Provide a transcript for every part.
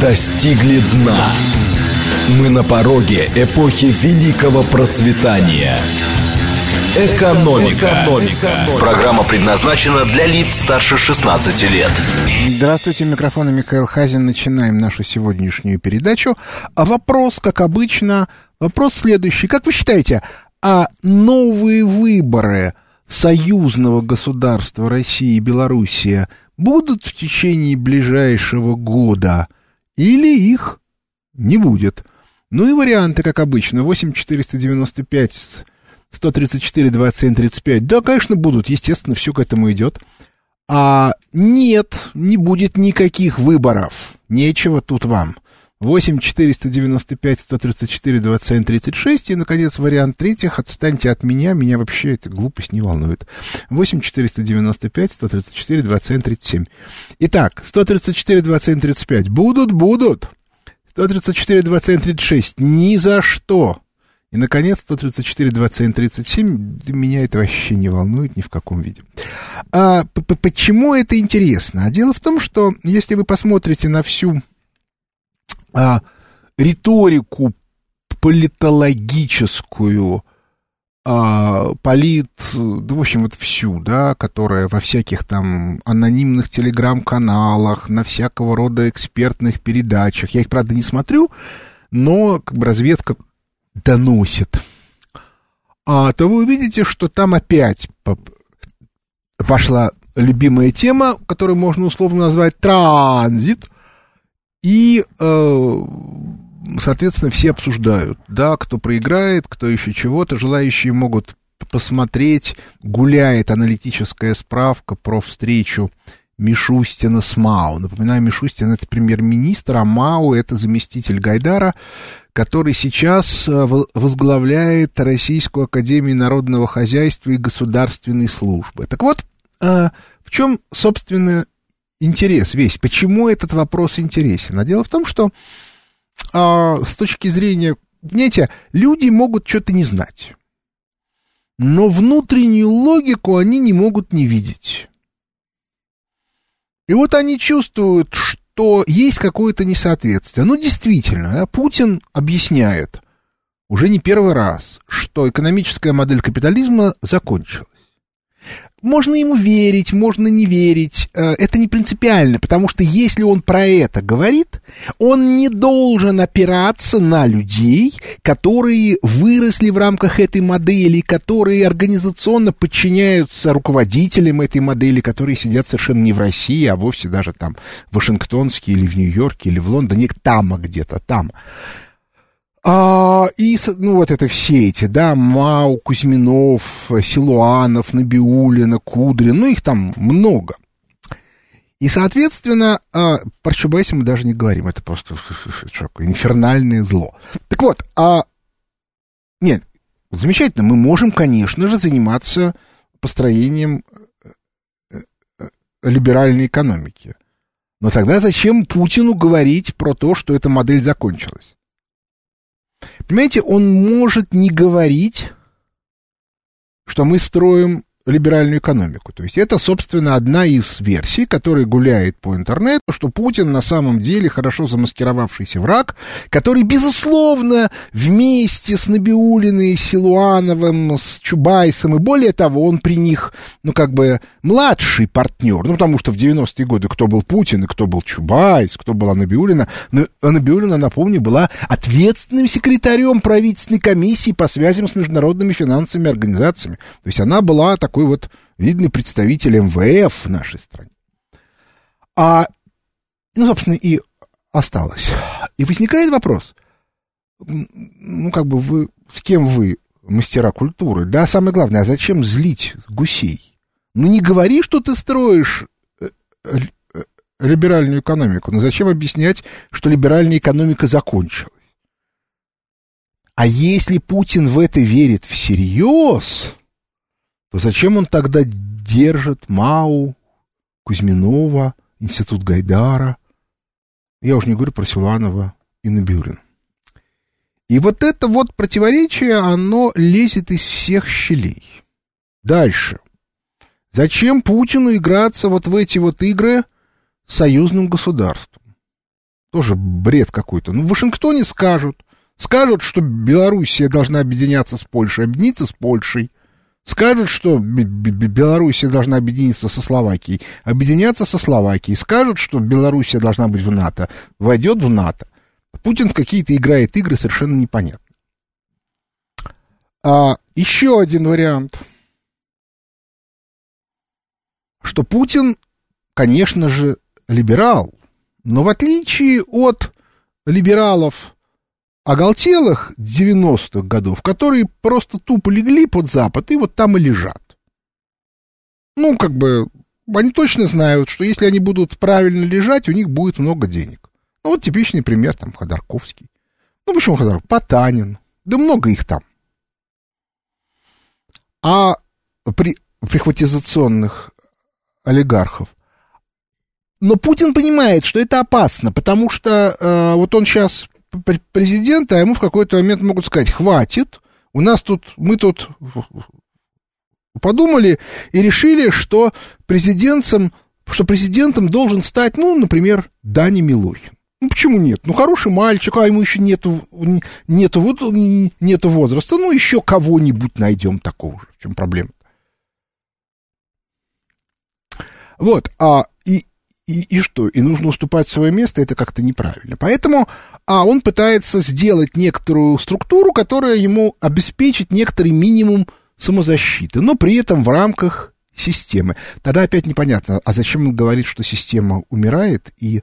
достигли дна. Мы на пороге эпохи великого процветания. Экономика. Экономика. Программа предназначена для лиц старше 16 лет. Здравствуйте, микрофон Михаил Хазин. Начинаем нашу сегодняшнюю передачу. А вопрос, как обычно, вопрос следующий. Как вы считаете, а новые выборы союзного государства России и Белоруссия будут в течение ближайшего года или их не будет? Ну и варианты, как обычно. 8 495 134, 27, 35. Да, конечно, будут. Естественно, все к этому идет. А нет, не будет никаких выборов. Нечего тут вам. 8 495 134 27 36 и, наконец, вариант третьих. Отстаньте от меня, меня вообще эта глупость не волнует. 8 495 134 27 37. Итак, 134 27 35 будут, будут. 134 27 36 ни за что. И, наконец, 134, 27, 37, меня это вообще не волнует ни в каком виде. А, почему это интересно? А дело в том, что если вы посмотрите на всю а, риторику политологическую, а, полит, да, в общем, вот всю, да, которая во всяких там анонимных телеграм-каналах, на всякого рода экспертных передачах, я их, правда, не смотрю, но как бы разведка доносит, а, то вы увидите, что там опять пошла любимая тема, которую можно условно назвать транзит, и, э, соответственно, все обсуждают, да, кто проиграет, кто еще чего-то, желающие могут посмотреть, гуляет аналитическая справка про встречу Мишустина с Мау. Напоминаю, Мишустин это премьер-министр, а Мау это заместитель Гайдара, который сейчас э, возглавляет Российскую Академию Народного Хозяйства и Государственной Службы. Так вот, э, в чем, собственно, интерес весь? Почему этот вопрос интересен? А дело в том, что а, с точки зрения, понимаете, люди могут что-то не знать, но внутреннюю логику они не могут не видеть. И вот они чувствуют, что есть какое-то несоответствие. Ну, действительно, Путин объясняет уже не первый раз, что экономическая модель капитализма закончилась. Можно ему верить, можно не верить. Э, это не принципиально, потому что если он про это говорит, он не должен опираться на людей, которые выросли в рамках этой модели, которые организационно подчиняются руководителям этой модели, которые сидят совершенно не в России, а вовсе даже там в Вашингтонске или в Нью-Йорке или в Лондоне, там а где-то там. А, и, ну, вот это все эти, да, Мау, Кузьминов, Силуанов, Набиулина, Кудрин, ну, их там много. И, соответственно, а, про Чубайса мы даже не говорим, это просто такое инфернальное зло. Так вот, а, нет, замечательно, мы можем, конечно же, заниматься построением э, э, либеральной экономики. Но тогда зачем Путину говорить про то, что эта модель закончилась? Понимаете, он может не говорить, что мы строим либеральную экономику. То есть это, собственно, одна из версий, которая гуляет по интернету, что Путин на самом деле хорошо замаскировавшийся враг, который, безусловно, вместе с Набиулиной, Силуановым, с Чубайсом, и более того, он при них, ну, как бы, младший партнер, ну, потому что в 90-е годы кто был Путин и кто был Чубайс, кто была Набиулина. Набиулина, напомню, была ответственным секретарем правительственной комиссии по связям с международными финансовыми организациями. То есть она была так такой вот видный представитель МВФ в нашей стране. А, ну, собственно, и осталось. И возникает вопрос, ну, как бы вы, с кем вы, мастера культуры, да, самое главное, а зачем злить гусей? Ну, не говори, что ты строишь э, э, либеральную экономику, но зачем объяснять, что либеральная экономика закончилась? А если Путин в это верит всерьез, то зачем он тогда держит Мау, Кузьминова, Институт Гайдара? Я уже не говорю про Силуанова и Набиулин. И вот это вот противоречие, оно лезет из всех щелей. Дальше. Зачем Путину играться вот в эти вот игры с союзным государством? Тоже бред какой-то. Ну, в Вашингтоне скажут. Скажут, что Белоруссия должна объединяться с Польшей, объединиться с Польшей. Скажут, что Белоруссия должна объединиться со Словакией, объединяться со Словакией. Скажут, что Белоруссия должна быть в НАТО, войдет в НАТО. Путин в какие-то играет игры совершенно непонятно. А еще один вариант, что Путин, конечно же, либерал, но в отличие от либералов оголтелых 90-х годов, которые просто тупо легли под Запад и вот там и лежат. Ну, как бы, они точно знают, что если они будут правильно лежать, у них будет много денег. Ну, вот типичный пример, там, Ходорковский. Ну, почему Ходорковский? Потанин. Да много их там. А при прихватизационных олигархов. Но Путин понимает, что это опасно, потому что э, вот он сейчас президент, а ему в какой-то момент могут сказать, хватит, у нас тут, мы тут подумали и решили, что президентом, что президентом должен стать, ну, например, Дани Милохин. Ну, почему нет? Ну, хороший мальчик, а ему еще нету, нету, вот, нету возраста. Ну, еще кого-нибудь найдем такого же. В чем проблема? Вот, а, и, и, что? И нужно уступать свое место, это как-то неправильно. Поэтому, а он пытается сделать некоторую структуру, которая ему обеспечит некоторый минимум самозащиты, но при этом в рамках системы. Тогда опять непонятно, а зачем он говорит, что система умирает, и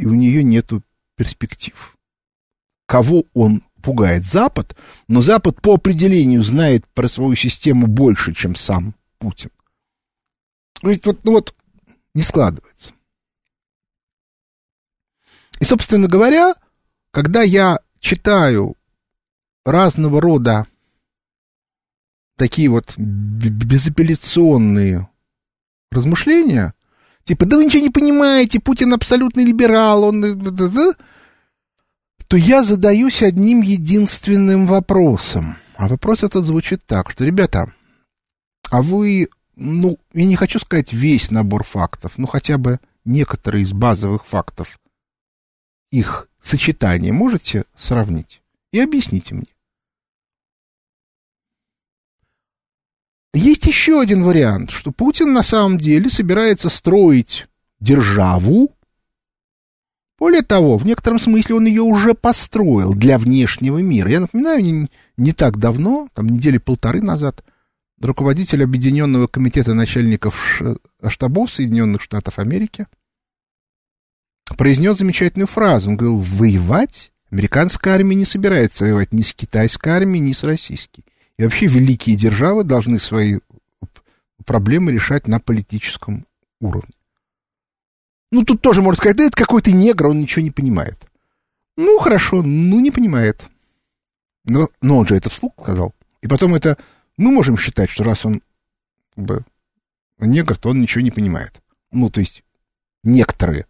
и у нее нету перспектив. Кого он пугает? Запад, но Запад по определению знает про свою систему больше, чем сам Путин. То есть вот, ну вот не складывается. И, собственно говоря, когда я читаю разного рода такие вот безапелляционные размышления, типа, да вы ничего не понимаете, Путин абсолютный либерал, он... Э, то я задаюсь одним единственным вопросом. А вопрос этот звучит так, что, ребята, а вы, ну, я не хочу сказать весь набор фактов, но хотя бы некоторые из базовых фактов, их сочетание можете сравнить? И объясните мне. Есть еще один вариант, что Путин на самом деле собирается строить державу. Более того, в некотором смысле он ее уже построил для внешнего мира. Я напоминаю, не, не так давно, там недели полторы назад, руководитель Объединенного комитета начальников штабов Соединенных Штатов Америки произнес замечательную фразу. Он говорил, воевать американская армия не собирается воевать ни с китайской армией, ни с российской. И вообще великие державы должны свои проблемы решать на политическом уровне. Ну, тут тоже можно сказать, да это какой-то негр, он ничего не понимает. Ну, хорошо, ну, не понимает. Но, но он же это вслух сказал. И потом это... Мы можем считать, что раз он как бы, негр, то он ничего не понимает. Ну, то есть, некоторые.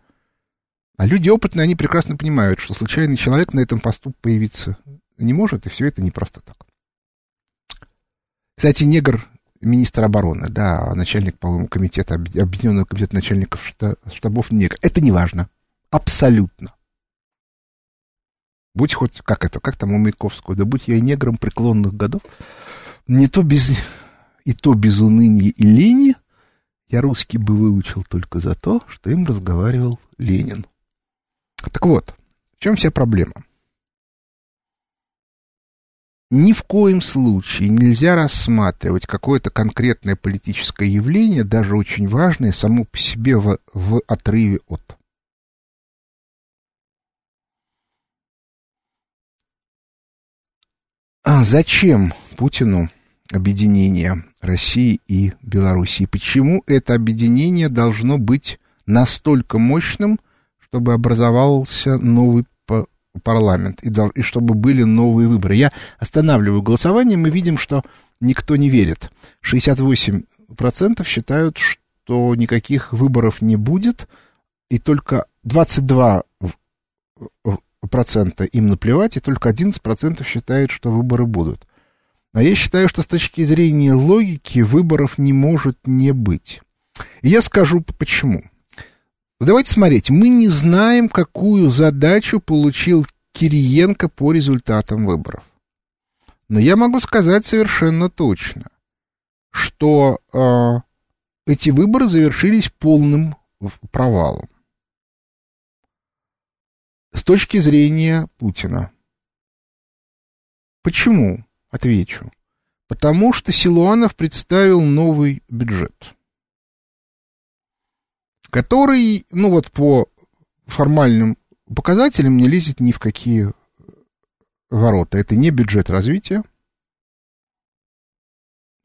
А люди опытные, они прекрасно понимают, что случайный человек на этом посту появиться не может, и все это не просто так. Кстати, негр министр обороны, да, начальник, по-моему, комитета, объединенного комитета начальников штабов негр. Это не важно. Абсолютно. Будь хоть, как это, как там у Маяковского, да будь я и негром преклонных годов, не то без, и то без уныния и лени, я русский бы выучил только за то, что им разговаривал Ленин. Так вот, в чем вся проблема? ни в коем случае нельзя рассматривать какое-то конкретное политическое явление, даже очень важное, само по себе в, в отрыве от. А зачем Путину объединение России и Белоруссии? Почему это объединение должно быть настолько мощным, чтобы образовался новый парламент, и, и чтобы были новые выборы. Я останавливаю голосование, мы видим, что никто не верит. 68% считают, что никаких выборов не будет, и только 22% им наплевать, и только 11% считают, что выборы будут. А я считаю, что с точки зрения логики выборов не может не быть. И я скажу почему. Давайте смотреть. Мы не знаем, какую задачу получил Кириенко по результатам выборов. Но я могу сказать совершенно точно, что э, эти выборы завершились полным провалом. С точки зрения Путина. Почему? Отвечу. Потому что Силуанов представил новый бюджет, который, ну вот по формальным показателям не лезет ни в какие ворота. Это не бюджет развития.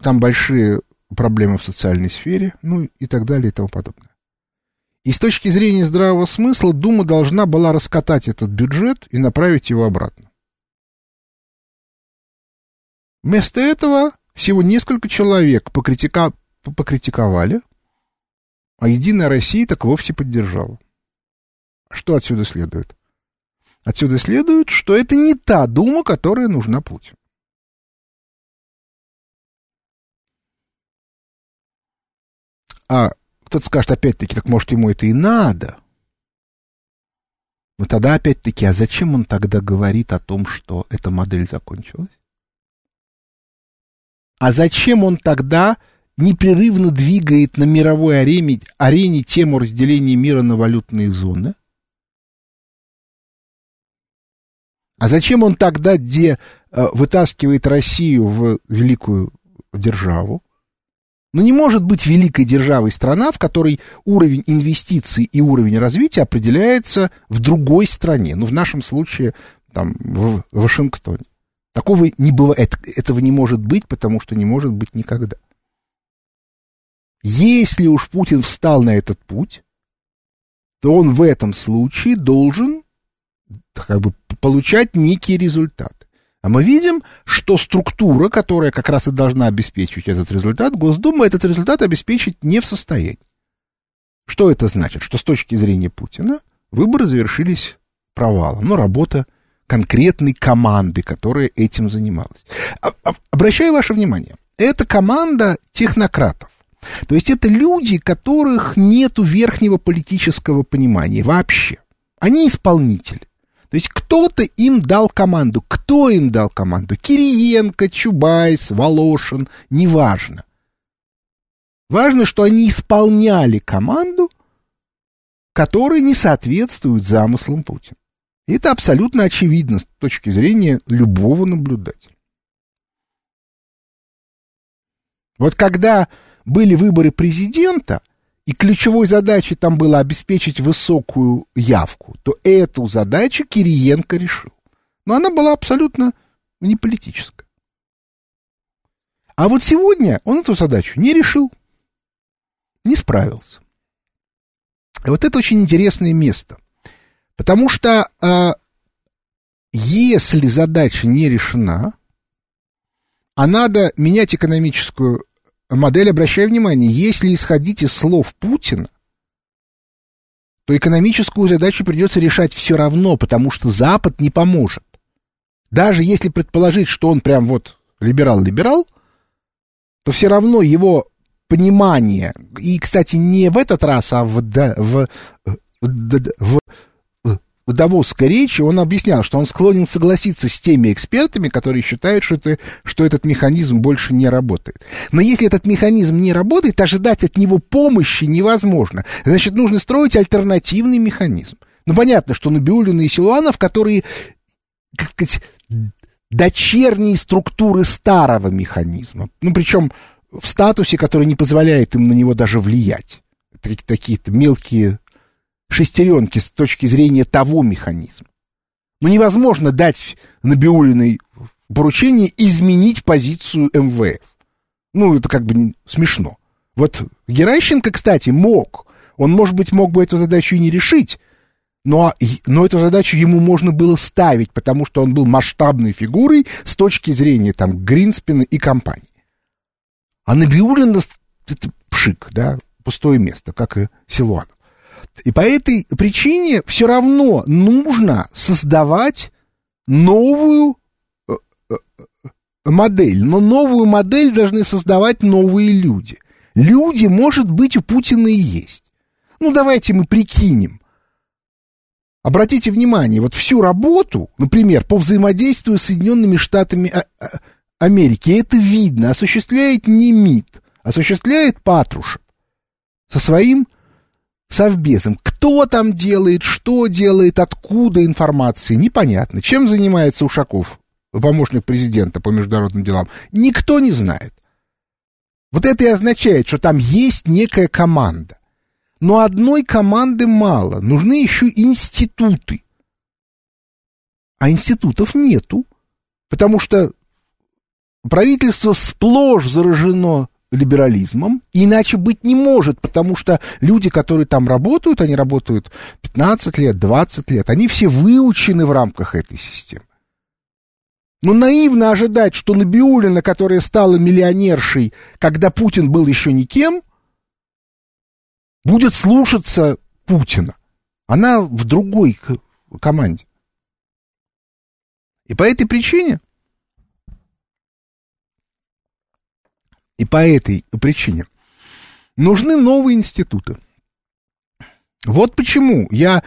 Там большие проблемы в социальной сфере, ну и так далее и тому подобное. И с точки зрения здравого смысла Дума должна была раскатать этот бюджет и направить его обратно. Вместо этого всего несколько человек покритика... покритиковали, а Единая Россия так вовсе поддержала. Что отсюда следует? Отсюда следует, что это не та Дума, которая нужна Путину. А кто-то скажет, опять-таки, так может ему это и надо. Но тогда опять-таки, а зачем он тогда говорит о том, что эта модель закончилась? А зачем он тогда непрерывно двигает на мировой арене, арене тему разделения мира на валютные зоны? А зачем он тогда где э, вытаскивает Россию в великую державу? Но ну, не может быть великой державой страна, в которой уровень инвестиций и уровень развития определяется в другой стране. Ну, в нашем случае, там, в Вашингтоне. Такого не бывает, этого не может быть, потому что не может быть никогда. Если уж Путин встал на этот путь, то он в этом случае должен как бы получать некий результат. А мы видим, что структура, которая как раз и должна обеспечивать этот результат, Госдума этот результат обеспечить не в состоянии. Что это значит? Что с точки зрения Путина выборы завершились провалом. Ну, работа конкретной команды, которая этим занималась. А, а, обращаю ваше внимание, это команда технократов. То есть это люди, которых нету верхнего политического понимания вообще. Они исполнители. То есть кто-то им дал команду. Кто им дал команду? Кириенко, Чубайс, Волошин, неважно. Важно, что они исполняли команду, которая не соответствует замыслам Путина. И это абсолютно очевидно с точки зрения любого наблюдателя. Вот когда были выборы президента – и ключевой задачей там было обеспечить высокую явку, то эту задачу Кириенко решил. Но она была абсолютно не политическая. А вот сегодня он эту задачу не решил, не справился. И вот это очень интересное место. Потому что э, если задача не решена, а надо менять экономическую модель, обращаю внимание, если исходить из слов Путина, то экономическую задачу придется решать все равно, потому что Запад не поможет. Даже если предположить, что он прям вот либерал-либерал, то все равно его понимание, и, кстати, не в этот раз, а в, в, в, в в Давосской речи он объяснял, что он склонен согласиться с теми экспертами, которые считают, что, это, что этот механизм больше не работает. Но если этот механизм не работает, ожидать от него помощи невозможно. Значит, нужно строить альтернативный механизм. Ну, понятно, что Набиулина и Силуанов, которые, как сказать, дочерние структуры старого механизма. Ну, причем в статусе, который не позволяет им на него даже влиять. Такие-то мелкие шестеренки с точки зрения того механизма. Но невозможно дать Набиулиной поручение изменить позицию МВФ. Ну, это как бы смешно. Вот Геращенко, кстати, мог. Он, может быть, мог бы эту задачу и не решить, но, но эту задачу ему можно было ставить, потому что он был масштабной фигурой с точки зрения там Гринспена и компании. А Набиулина — это пшик, да, пустое место, как и Силуанов. И по этой причине все равно нужно создавать новую э, э, модель. Но новую модель должны создавать новые люди. Люди, может быть, у Путина и есть. Ну, давайте мы прикинем. Обратите внимание, вот всю работу, например, по взаимодействию с Соединенными Штатами а, а, Америки, это видно, осуществляет не МИД, осуществляет Патрушев со своим совбезом. Кто там делает, что делает, откуда информация, непонятно. Чем занимается Ушаков, помощник президента по международным делам, никто не знает. Вот это и означает, что там есть некая команда. Но одной команды мало, нужны еще институты. А институтов нету, потому что правительство сплошь заражено либерализмом, иначе быть не может, потому что люди, которые там работают, они работают 15 лет, 20 лет, они все выучены в рамках этой системы. Но наивно ожидать, что Набиулина, которая стала миллионершей, когда Путин был еще никем, будет слушаться Путина. Она в другой команде. И по этой причине, и по этой причине нужны новые институты. Вот почему я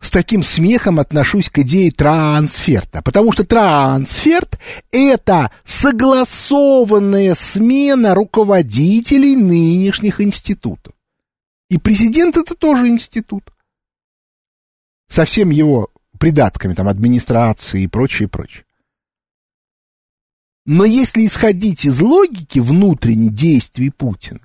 с таким смехом отношусь к идее трансферта, потому что трансферт – это согласованная смена руководителей нынешних институтов. И президент это тоже институт. Со всеми его придатками, там, администрации и прочее, прочее. Но если исходить из логики внутренней действий Путина,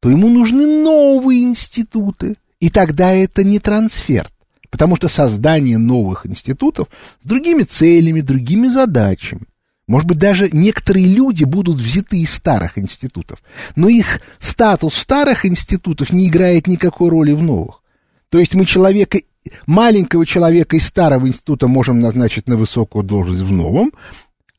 то ему нужны новые институты. И тогда это не трансферт, потому что создание новых институтов с другими целями, другими задачами. Может быть, даже некоторые люди будут взяты из старых институтов, но их статус старых институтов не играет никакой роли в новых. То есть мы человека, маленького человека из старого института можем назначить на высокую должность в новом,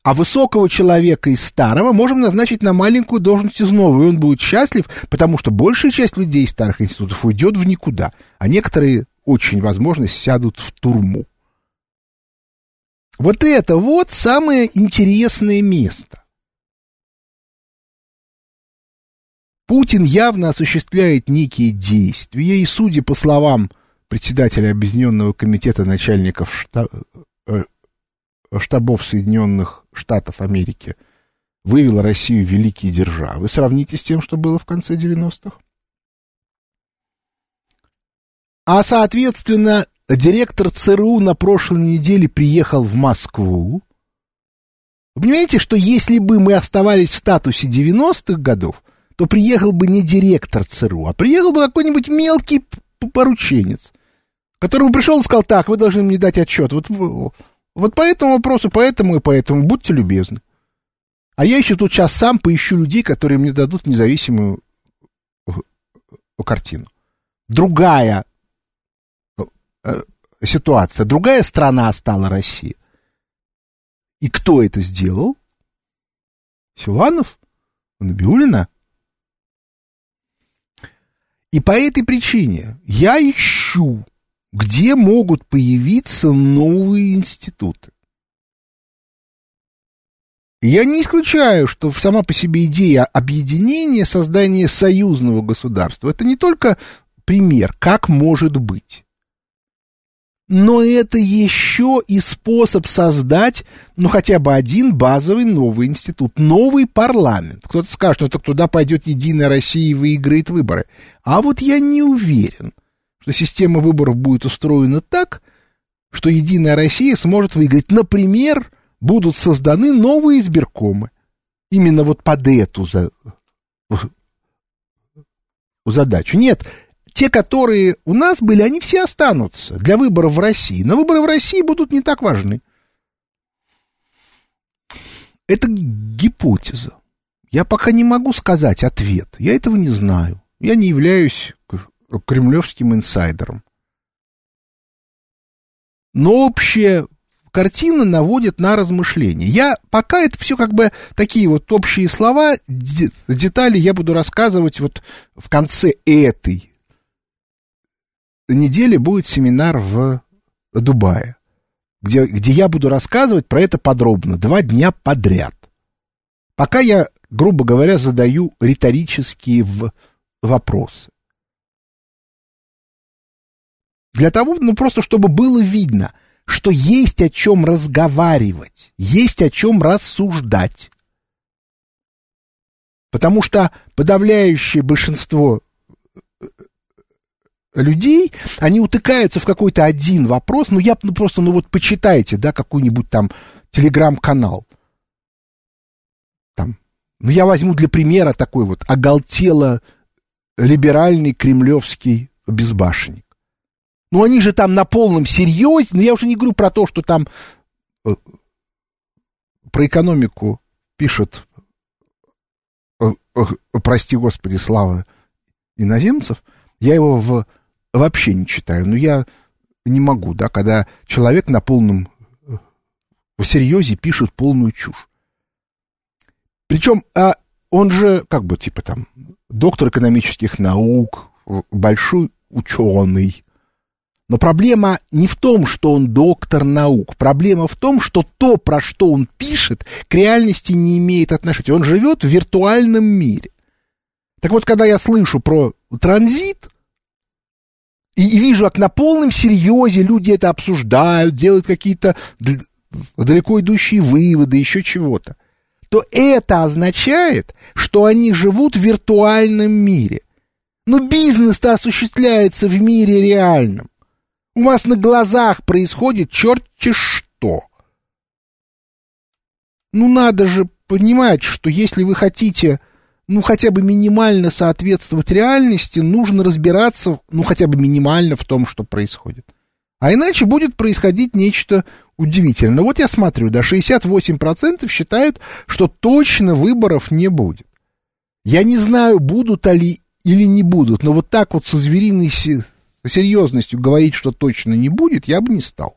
а высокого человека из старого можем назначить на маленькую должность из нового, и он будет счастлив, потому что большая часть людей из старых институтов уйдет в никуда, а некоторые, очень возможно, сядут в турму. Вот это вот самое интересное место. Путин явно осуществляет некие действия, и, судя по словам председателя Объединенного комитета начальников э, штабов Соединенных Штатов Америки, вывела Россию в великие державы. Сравните с тем, что было в конце 90-х. А, соответственно, директор ЦРУ на прошлой неделе приехал в Москву. Вы понимаете, что если бы мы оставались в статусе 90-х годов, то приехал бы не директор ЦРУ, а приехал бы какой-нибудь мелкий порученец, которому пришел и сказал, так, вы должны мне дать отчет. Вот, вот по этому вопросу, поэтому и поэтому, будьте любезны. А я еще тут сейчас сам поищу людей, которые мне дадут независимую э, э, картину. Другая Э, ситуация. Другая страна стала Россия. И кто это сделал? Силанов? Набиулина? И по этой причине я ищу, где могут появиться новые институты. Я не исключаю, что сама по себе идея объединения, создания союзного государства, это не только пример, как может быть но это еще и способ создать, ну, хотя бы один базовый новый институт, новый парламент. Кто-то скажет, ну, так туда пойдет Единая Россия и выиграет выборы. А вот я не уверен, что система выборов будет устроена так, что Единая Россия сможет выиграть. Например, будут созданы новые избиркомы. Именно вот под эту за... задачу. Нет, те, которые у нас были, они все останутся для выборов в России. Но выборы в России будут не так важны. Это гипотеза. Я пока не могу сказать ответ. Я этого не знаю. Я не являюсь кремлевским инсайдером. Но общая картина наводит на размышления. Я пока это все как бы такие вот общие слова, детали я буду рассказывать вот в конце этой неделе будет семинар в Дубае, где, где я буду рассказывать про это подробно, два дня подряд. Пока я, грубо говоря, задаю риторические в, вопросы. Для того, ну просто чтобы было видно, что есть о чем разговаривать, есть о чем рассуждать. Потому что подавляющее большинство э, людей, они утыкаются в какой-то один вопрос, ну я ну, просто, ну вот почитайте, да, какой-нибудь там телеграм-канал. Там, ну я возьму для примера такой вот оголтело либеральный кремлевский безбашенник. Ну они же там на полном серьезе, ну я уже не говорю про то, что там э, про экономику пишет, э, э, прости господи, слава иноземцев, я его в вообще не читаю. Но я не могу, да, когда человек на полном серьезе пишет полную чушь. Причем, а он же, как бы, типа там, доктор экономических наук, большой ученый. Но проблема не в том, что он доктор наук. Проблема в том, что то, про что он пишет, к реальности не имеет отношения. Он живет в виртуальном мире. Так вот, когда я слышу про транзит, и, вижу, как на полном серьезе люди это обсуждают, делают какие-то далеко идущие выводы, еще чего-то, то это означает, что они живут в виртуальном мире. Но бизнес-то осуществляется в мире реальном. У вас на глазах происходит черти что. Ну, надо же понимать, что если вы хотите ну, хотя бы минимально соответствовать реальности, нужно разбираться, ну, хотя бы минимально в том, что происходит. А иначе будет происходить нечто удивительное. Вот я смотрю, да, 68% считают, что точно выборов не будет. Я не знаю, будут ли или не будут, но вот так вот со звериной серьезностью говорить, что точно не будет, я бы не стал.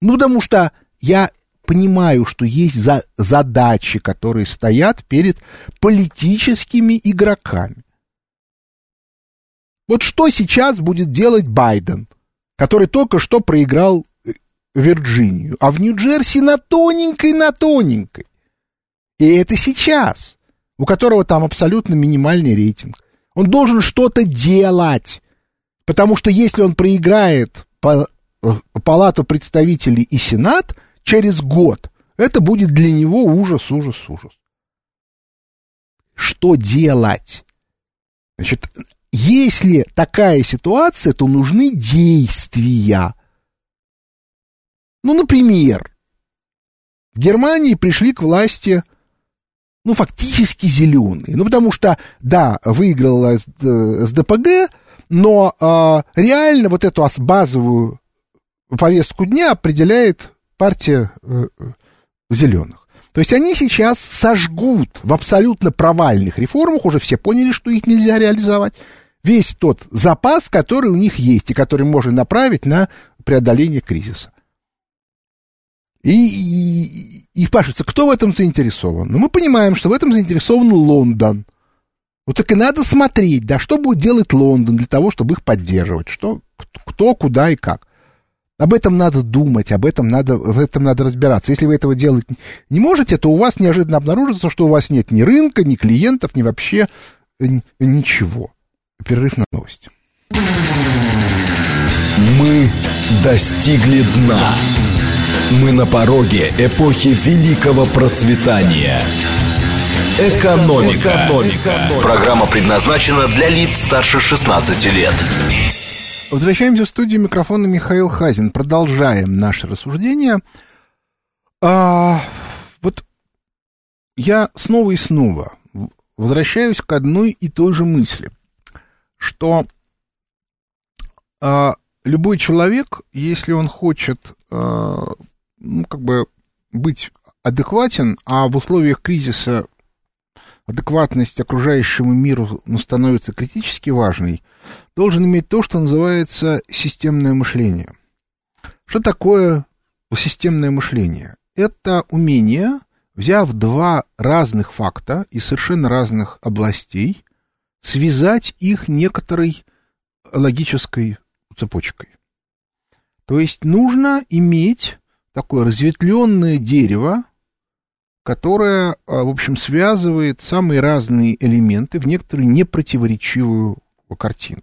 Ну, потому что я понимаю, что есть за задачи, которые стоят перед политическими игроками. Вот что сейчас будет делать Байден, который только что проиграл э, Вирджинию, а в Нью-Джерси на тоненькой, на тоненькой. И это сейчас, у которого там абсолютно минимальный рейтинг. Он должен что-то делать, потому что если он проиграет э, Палату представителей и Сенат – через год это будет для него ужас, ужас, ужас. Что делать? Значит, если такая ситуация, то нужны действия. Ну, например, в Германии пришли к власти, ну, фактически зеленые. Ну, потому что, да, выиграла СДПГ, но э, реально вот эту базовую повестку дня определяет партия э, э, зеленых. То есть они сейчас сожгут в абсолютно провальных реформах, уже все поняли, что их нельзя реализовать, весь тот запас, который у них есть и который можно направить на преодоление кризиса. И, и, и спрашивается, кто в этом заинтересован? Ну, мы понимаем, что в этом заинтересован Лондон. Вот так и надо смотреть, да, что будет делать Лондон для того, чтобы их поддерживать, что, кто, куда и как. Об этом надо думать, об этом надо, в этом надо разбираться. Если вы этого делать не можете, то у вас неожиданно обнаружится, что у вас нет ни рынка, ни клиентов, ни вообще ничего. Перерыв на новости. Мы достигли дна. Мы на пороге эпохи великого процветания. Экономика. Экономика. Программа предназначена для лиц старше 16 лет. Возвращаемся в студию микрофона Михаил Хазин. Продолжаем наше рассуждение. А, вот я снова и снова возвращаюсь к одной и той же мысли, что а, любой человек, если он хочет, а, ну, как бы быть адекватен, а в условиях кризиса адекватность окружающему миру ну, становится критически важной, должен иметь то, что называется системное мышление. Что такое системное мышление? Это умение, взяв два разных факта из совершенно разных областей, связать их некоторой логической цепочкой. То есть нужно иметь такое разветвленное дерево которая, в общем, связывает самые разные элементы в некоторую непротиворечивую картину.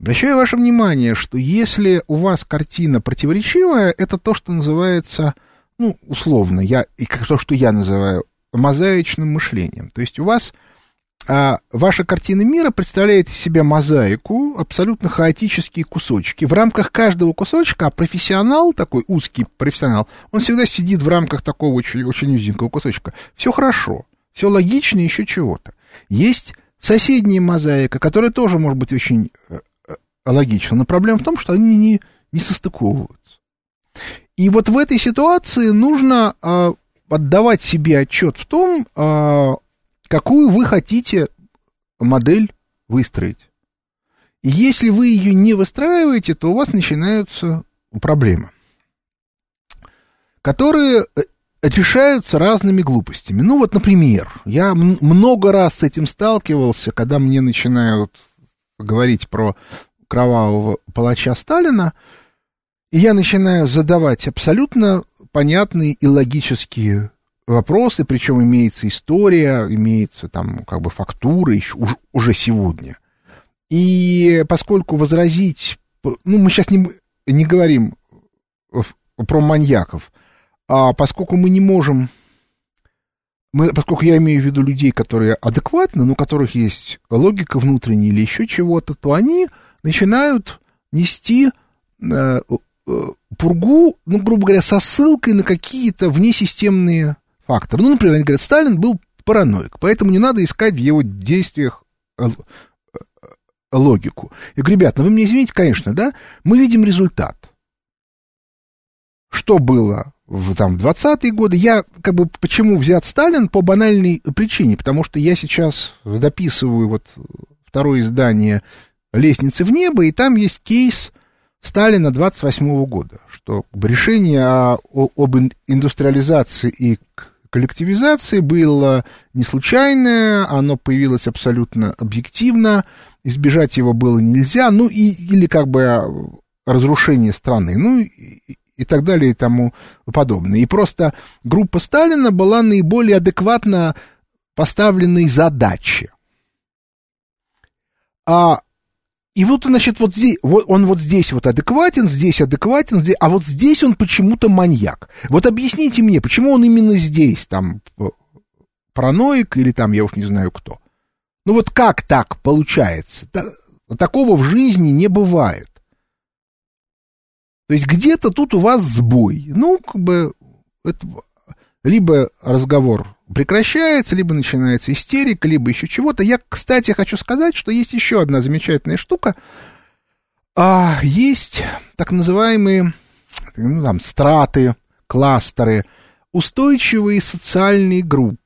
Обращаю ваше внимание, что если у вас картина противоречивая, это то, что называется, ну, условно, я, и то, что я называю мозаичным мышлением. То есть у вас а, ваша картина мира представляет из себя мозаику, абсолютно хаотические кусочки. В рамках каждого кусочка, а профессионал, такой узкий профессионал, он всегда сидит в рамках такого очень, очень узенького кусочка. Все хорошо, все логично, еще чего-то. Есть соседняя мозаика, которая тоже может быть очень э, э, логична, но проблема в том, что они не, не состыковываются. И вот в этой ситуации нужно э, отдавать себе отчет в том, э, какую вы хотите модель выстроить. Если вы ее не выстраиваете, то у вас начинаются проблемы, которые э, решаются разными глупостями. Ну вот, например, я много раз с этим сталкивался, когда мне начинают говорить про кровавого палача Сталина, и я начинаю задавать абсолютно понятные и логические вопросы, причем имеется история, имеется там как бы фактура еще, уже, сегодня. И поскольку возразить, ну, мы сейчас не, не говорим про маньяков, а поскольку мы не можем, мы, поскольку я имею в виду людей, которые адекватны, но у которых есть логика внутренняя или еще чего-то, то они начинают нести э, э, пургу, ну, грубо говоря, со ссылкой на какие-то внесистемные факторы. Ну, например, они говорят, Сталин был параноик, поэтому не надо искать в его действиях э, э, логику. Я говорю, ребят, ну вы мне извините, конечно, да, мы видим результат. Что было в там, 20-е годы. Я, как бы, почему взят Сталин? По банальной причине, потому что я сейчас дописываю вот второе издание «Лестницы в небо», и там есть кейс Сталина 28 -го года, что решение о, об индустриализации и коллективизации было не случайное, оно появилось абсолютно объективно, избежать его было нельзя, ну и или как бы разрушение страны, ну и, и так далее и тому подобное. И просто группа Сталина была наиболее адекватно поставленной задачи. А и вот, значит, вот здесь, вот он вот здесь вот адекватен, здесь адекватен, здесь, а вот здесь он почему-то маньяк. Вот объясните мне, почему он именно здесь, там, параноик или там, я уж не знаю кто. Ну вот как так получается? Такого в жизни не бывает. То есть где-то тут у вас сбой. Ну, как бы, это, либо разговор прекращается, либо начинается истерика, либо еще чего-то. Я, кстати, хочу сказать, что есть еще одна замечательная штука. А, есть так называемые ну, там, страты, кластеры, устойчивые социальные группы.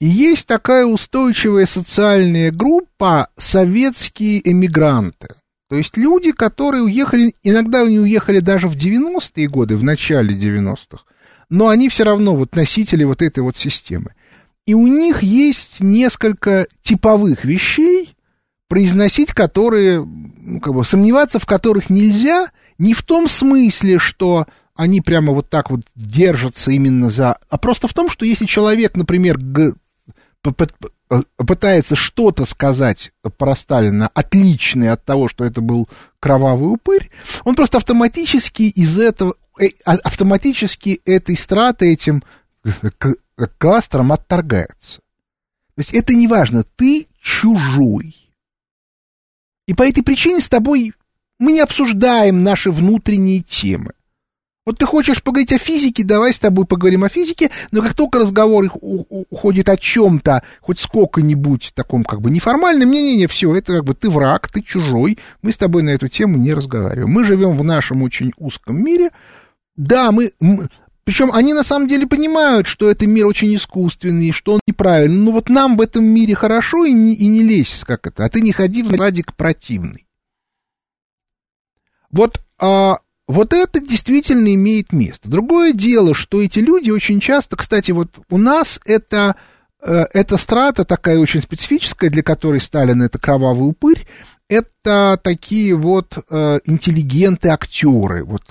И есть такая устойчивая социальная группа советские эмигранты. То есть люди, которые уехали, иногда они уехали даже в 90-е годы, в начале 90-х, но они все равно вот носители вот этой вот системы. И у них есть несколько типовых вещей, произносить которые, ну, как бы сомневаться в которых нельзя, не в том смысле, что они прямо вот так вот держатся именно за... А просто в том, что если человек, например, г... пытается что-то сказать про Сталина отличное от того, что это был кровавый упырь, он просто автоматически из этого Э, автоматически этой страты, этим кластером отторгается. То есть это не важно, ты чужой. И по этой причине с тобой мы не обсуждаем наши внутренние темы. Вот ты хочешь поговорить о физике, давай с тобой поговорим о физике, но как только разговор уходит о чем-то, хоть сколько-нибудь таком как бы неформальном, не-не-не, все, это как бы ты враг, ты чужой, мы с тобой на эту тему не разговариваем. Мы живем в нашем очень узком мире, да, мы, причем они на самом деле понимают, что это мир очень искусственный, что он неправильный. Но вот нам в этом мире хорошо и не, и не лезь, как это, а ты не ходи в радик противный. Вот, а, вот это действительно имеет место. Другое дело, что эти люди очень часто, кстати, вот у нас это, э, эта страта такая очень специфическая, для которой Сталин это кровавый упырь, это такие вот э, интеллигенты-актеры, вот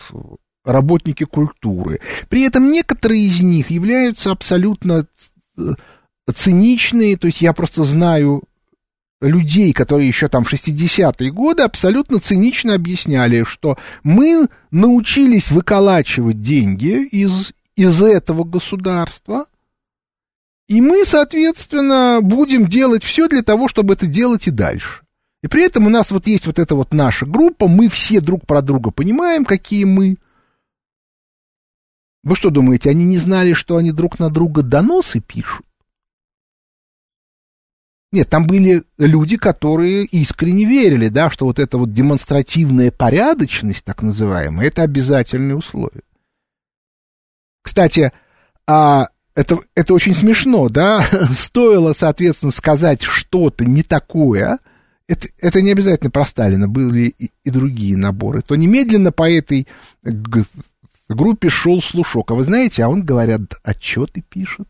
работники культуры. При этом некоторые из них являются абсолютно э, циничные, то есть я просто знаю людей, которые еще там в 60-е годы абсолютно цинично объясняли, что мы научились выколачивать деньги из, из этого государства, и мы, соответственно, будем делать все для того, чтобы это делать и дальше. И при этом у нас вот есть вот эта вот наша группа, мы все друг про друга понимаем, какие мы. Вы что думаете, они не знали, что они друг на друга доносы пишут? Нет, там были люди, которые искренне верили, да, что вот эта вот демонстративная порядочность, так называемая, это обязательное условие. Кстати, а это, это очень смешно, да, стоило, соответственно, сказать что-то не такое, это, это не обязательно про Сталина, были и, и другие наборы, то немедленно по этой группе шел слушок. А вы знаете, а он, говорят, отчеты пишет.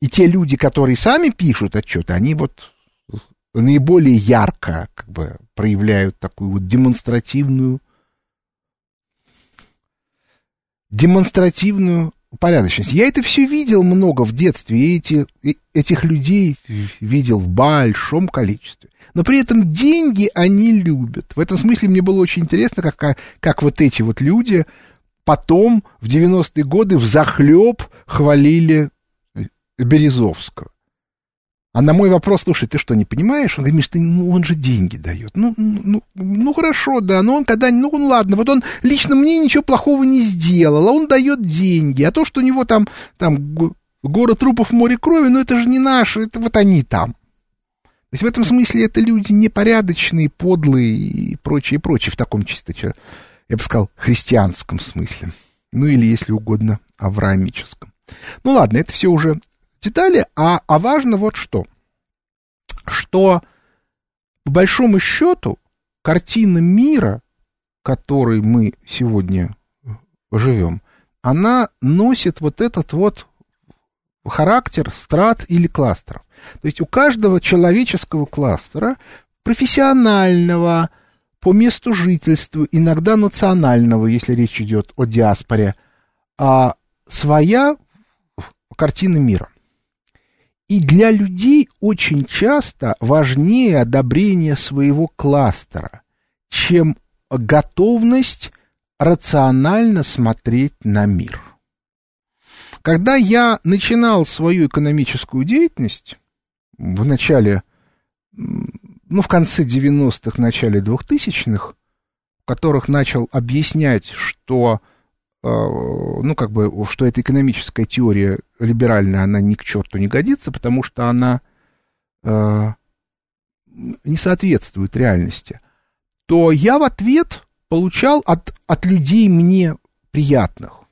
И те люди, которые сами пишут отчеты, они вот наиболее ярко как бы проявляют такую вот демонстративную демонстративную порядочность. Я это все видел много в детстве, и эти, и этих людей видел в большом количестве. Но при этом деньги они любят. В этом смысле мне было очень интересно, как, как вот эти вот люди потом в 90-е годы в захлеб хвалили Березовского. А на мой вопрос, слушай, ты что, не понимаешь? Он говорит, Миш, ты, ну, он же деньги дает. Ну, ну, ну, хорошо, да, но он когда, ну, ладно, вот он лично мне ничего плохого не сделал, а он дает деньги. А то, что у него там, там, город трупов, море крови, ну, это же не наше, это вот они там. То есть в этом смысле это люди непорядочные, подлые и прочее, прочее, в таком чисто, я бы сказал, христианском смысле. Ну, или, если угодно, авраамическом. Ну, ладно, это все уже детали, а, а важно вот что. Что, по большому счету, картина мира, в которой мы сегодня живем, она носит вот этот вот характер страт или кластеров. То есть у каждого человеческого кластера, профессионального, по месту жительства, иногда национального, если речь идет о диаспоре, а своя картина мира. И для людей очень часто важнее одобрение своего кластера, чем готовность рационально смотреть на мир. Когда я начинал свою экономическую деятельность в начале, ну, в конце 90-х, начале 2000-х, в которых начал объяснять, что ну, как бы, что эта экономическая теория либеральная, она ни к черту не годится, потому что она э, не соответствует реальности, то я в ответ получал от, от людей мне приятных,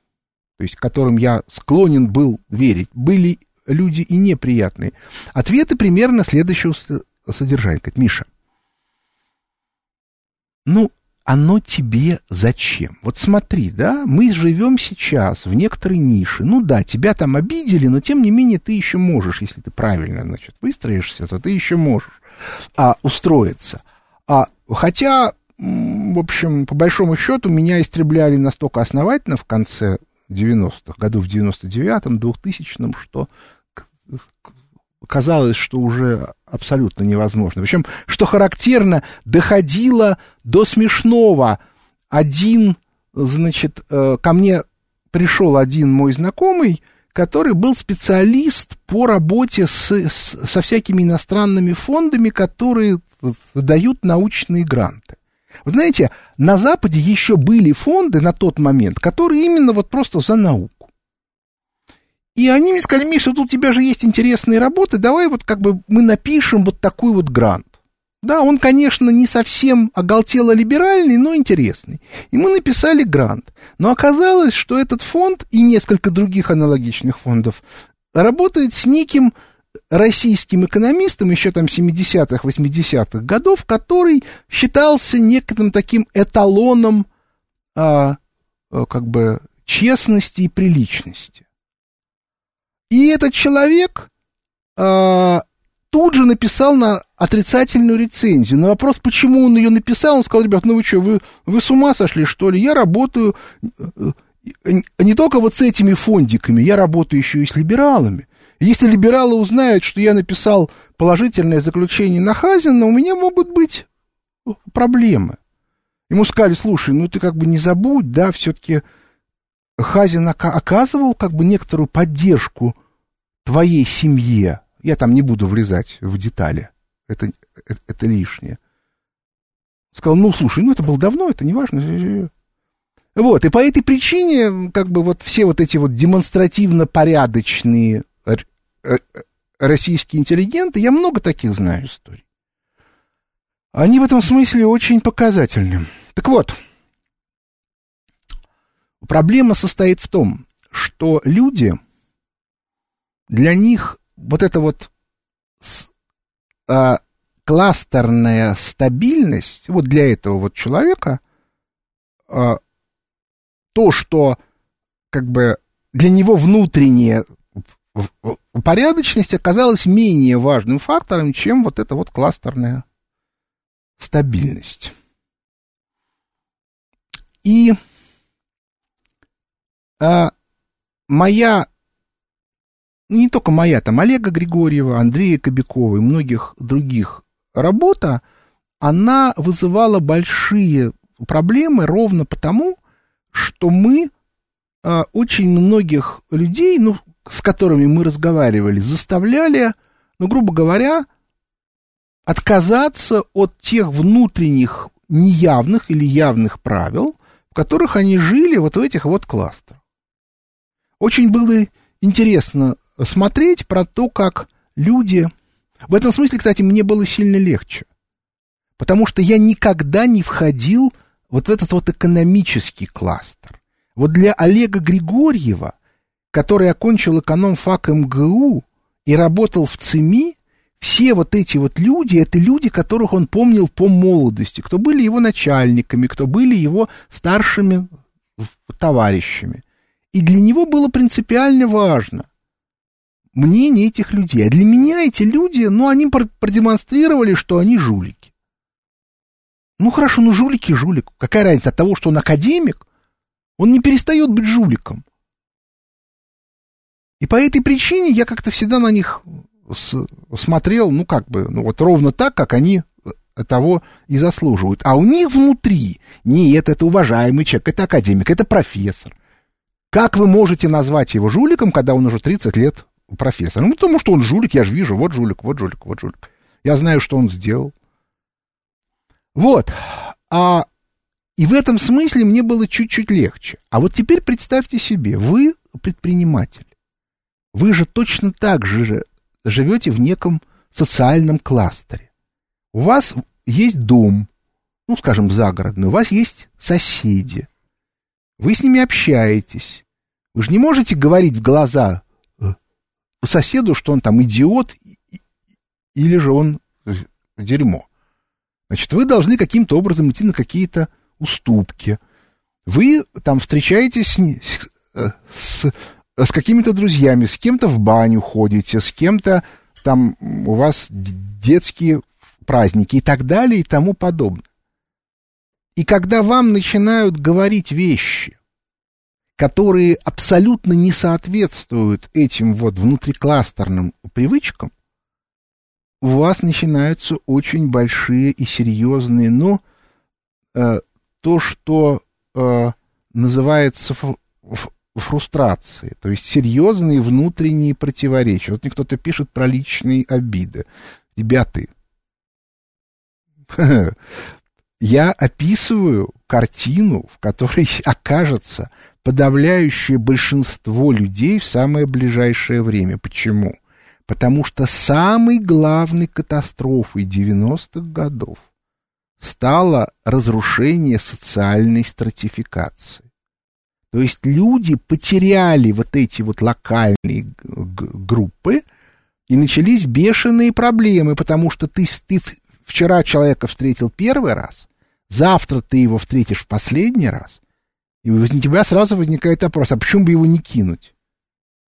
то есть которым я склонен был верить, были люди и неприятные. Ответы примерно следующего содержания. Говорит, Миша, ну, оно тебе зачем? Вот смотри, да, мы живем сейчас в некоторой нише. Ну да, тебя там обидели, но тем не менее ты еще можешь, если ты правильно, значит, выстроишься, то ты еще можешь а, устроиться. А, хотя, в общем, по большому счету, меня истребляли настолько основательно в конце 90-х, году в 99-м, 2000-м, что казалось, что уже абсолютно невозможно. Причем, что характерно, доходило до смешного. Один, значит, э, ко мне пришел один мой знакомый, который был специалист по работе с, с, со всякими иностранными фондами, которые дают научные гранты. Вы знаете, на Западе еще были фонды на тот момент, которые именно вот просто за науку. И они мне сказали, Миша, тут у тебя же есть интересные работы, давай вот как бы мы напишем вот такой вот грант. Да, он, конечно, не совсем оголтело либеральный, но интересный. И мы написали грант. Но оказалось, что этот фонд и несколько других аналогичных фондов работает с неким российским экономистом еще там 70-х, 80-х годов, который считался неким таким эталоном а, а, как бы честности и приличности. И этот человек э, тут же написал на отрицательную рецензию. На вопрос, почему он ее написал, он сказал, ребят, ну вы что, вы, вы с ума сошли, что ли? Я работаю э, не только вот с этими фондиками, я работаю еще и с либералами. Если либералы узнают, что я написал положительное заключение на Хазина, у меня могут быть проблемы. Ему сказали, слушай, ну ты как бы не забудь, да, все-таки Хазин оказывал как бы некоторую поддержку твоей семье. Я там не буду влезать в детали. Это, это, это лишнее. Сказал, ну, слушай, ну, это было давно, это не важно. Вот, и по этой причине, как бы, вот все вот эти вот демонстративно порядочные российские интеллигенты, я много таких знаю историй. Они в этом смысле очень показательны. Так вот, проблема состоит в том, что люди, для них вот эта вот а, кластерная стабильность, вот для этого вот человека, а, то, что как бы для него внутренняя порядочность оказалась менее важным фактором, чем вот эта вот кластерная стабильность. И а, моя ну, не только моя, там Олега Григорьева, Андрея Кобякова и многих других работа, она вызывала большие проблемы ровно потому, что мы а, очень многих людей, ну, с которыми мы разговаривали, заставляли, ну, грубо говоря, отказаться от тех внутренних неявных или явных правил, в которых они жили вот в этих вот кластерах. Очень было интересно смотреть про то, как люди... В этом смысле, кстати, мне было сильно легче. Потому что я никогда не входил вот в этот вот экономический кластер. Вот для Олега Григорьева, который окончил эконом-фак МГУ и работал в ЦИМИ, все вот эти вот люди, это люди, которых он помнил по молодости, кто были его начальниками, кто были его старшими товарищами. И для него было принципиально важно, мнение этих людей. А для меня эти люди, ну, они продемонстрировали, что они жулики. Ну, хорошо, ну, жулики жулик. Какая разница от того, что он академик? Он не перестает быть жуликом. И по этой причине я как-то всегда на них смотрел, ну, как бы, ну, вот ровно так, как они того и заслуживают. А у них внутри, нет, это уважаемый человек, это академик, это профессор. Как вы можете назвать его жуликом, когда он уже 30 лет профессор. Ну, потому что он жулик, я же вижу, вот жулик, вот жулик, вот жулик. Я знаю, что он сделал. Вот. А, и в этом смысле мне было чуть-чуть легче. А вот теперь представьте себе, вы предприниматель. Вы же точно так же живете в неком социальном кластере. У вас есть дом, ну, скажем, загородный, у вас есть соседи. Вы с ними общаетесь. Вы же не можете говорить в глаза соседу, что он там идиот или же он дерьмо. Значит, вы должны каким-то образом идти на какие-то уступки. Вы там встречаетесь с, с, с какими-то друзьями, с кем-то в баню ходите, с кем-то там у вас детские праздники и так далее и тому подобное. И когда вам начинают говорить вещи, которые абсолютно не соответствуют этим вот внутрикластерным привычкам, у вас начинаются очень большие и серьезные, ну, э, то, что э, называется ф, ф, фрустрацией, то есть серьезные внутренние противоречия. Вот мне кто-то пишет про личные обиды. Ребята, я описываю картину, в которой окажется подавляющее большинство людей в самое ближайшее время. Почему? Потому что самой главной катастрофой 90-х годов стало разрушение социальной стратификации. То есть люди потеряли вот эти вот локальные группы, и начались бешеные проблемы, потому что ты, ты вчера человека встретил первый раз, завтра ты его встретишь в последний раз, и у тебя сразу возникает вопрос, а почему бы его не кинуть,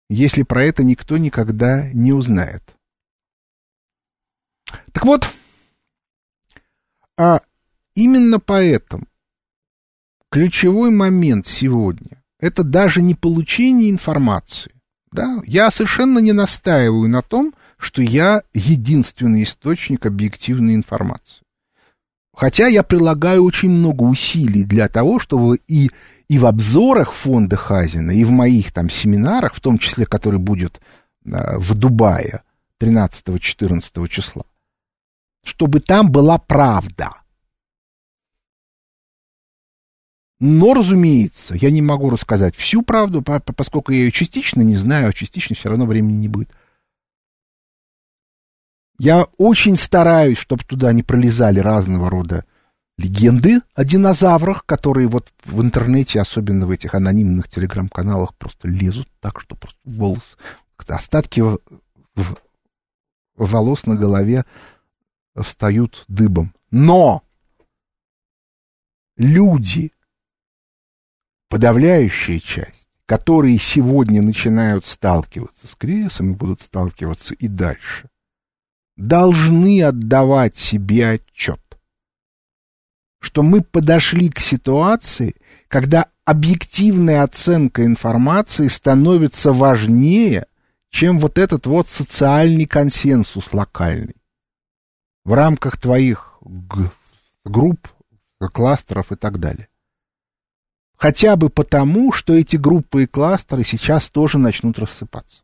если про это никто никогда не узнает? Так вот, а именно поэтому ключевой момент сегодня – это даже не получение информации. Да? Я совершенно не настаиваю на том, что я единственный источник объективной информации. Хотя я прилагаю очень много усилий для того, чтобы и, и в обзорах фонда Хазина, и в моих там семинарах, в том числе, который будет э, в Дубае 13-14 числа, чтобы там была правда. Но, разумеется, я не могу рассказать всю правду, поскольку я ее частично не знаю, а частично все равно времени не будет. Я очень стараюсь, чтобы туда не пролезали разного рода легенды о динозаврах, которые вот в интернете, особенно в этих анонимных телеграм-каналах, просто лезут так, что просто волос, остатки в, в, волос на голове встают дыбом. Но люди, подавляющая часть, которые сегодня начинают сталкиваться с кризисом и будут сталкиваться и дальше, должны отдавать себе отчет, что мы подошли к ситуации, когда объективная оценка информации становится важнее, чем вот этот вот социальный консенсус локальный. В рамках твоих групп, кластеров и так далее. Хотя бы потому, что эти группы и кластеры сейчас тоже начнут рассыпаться.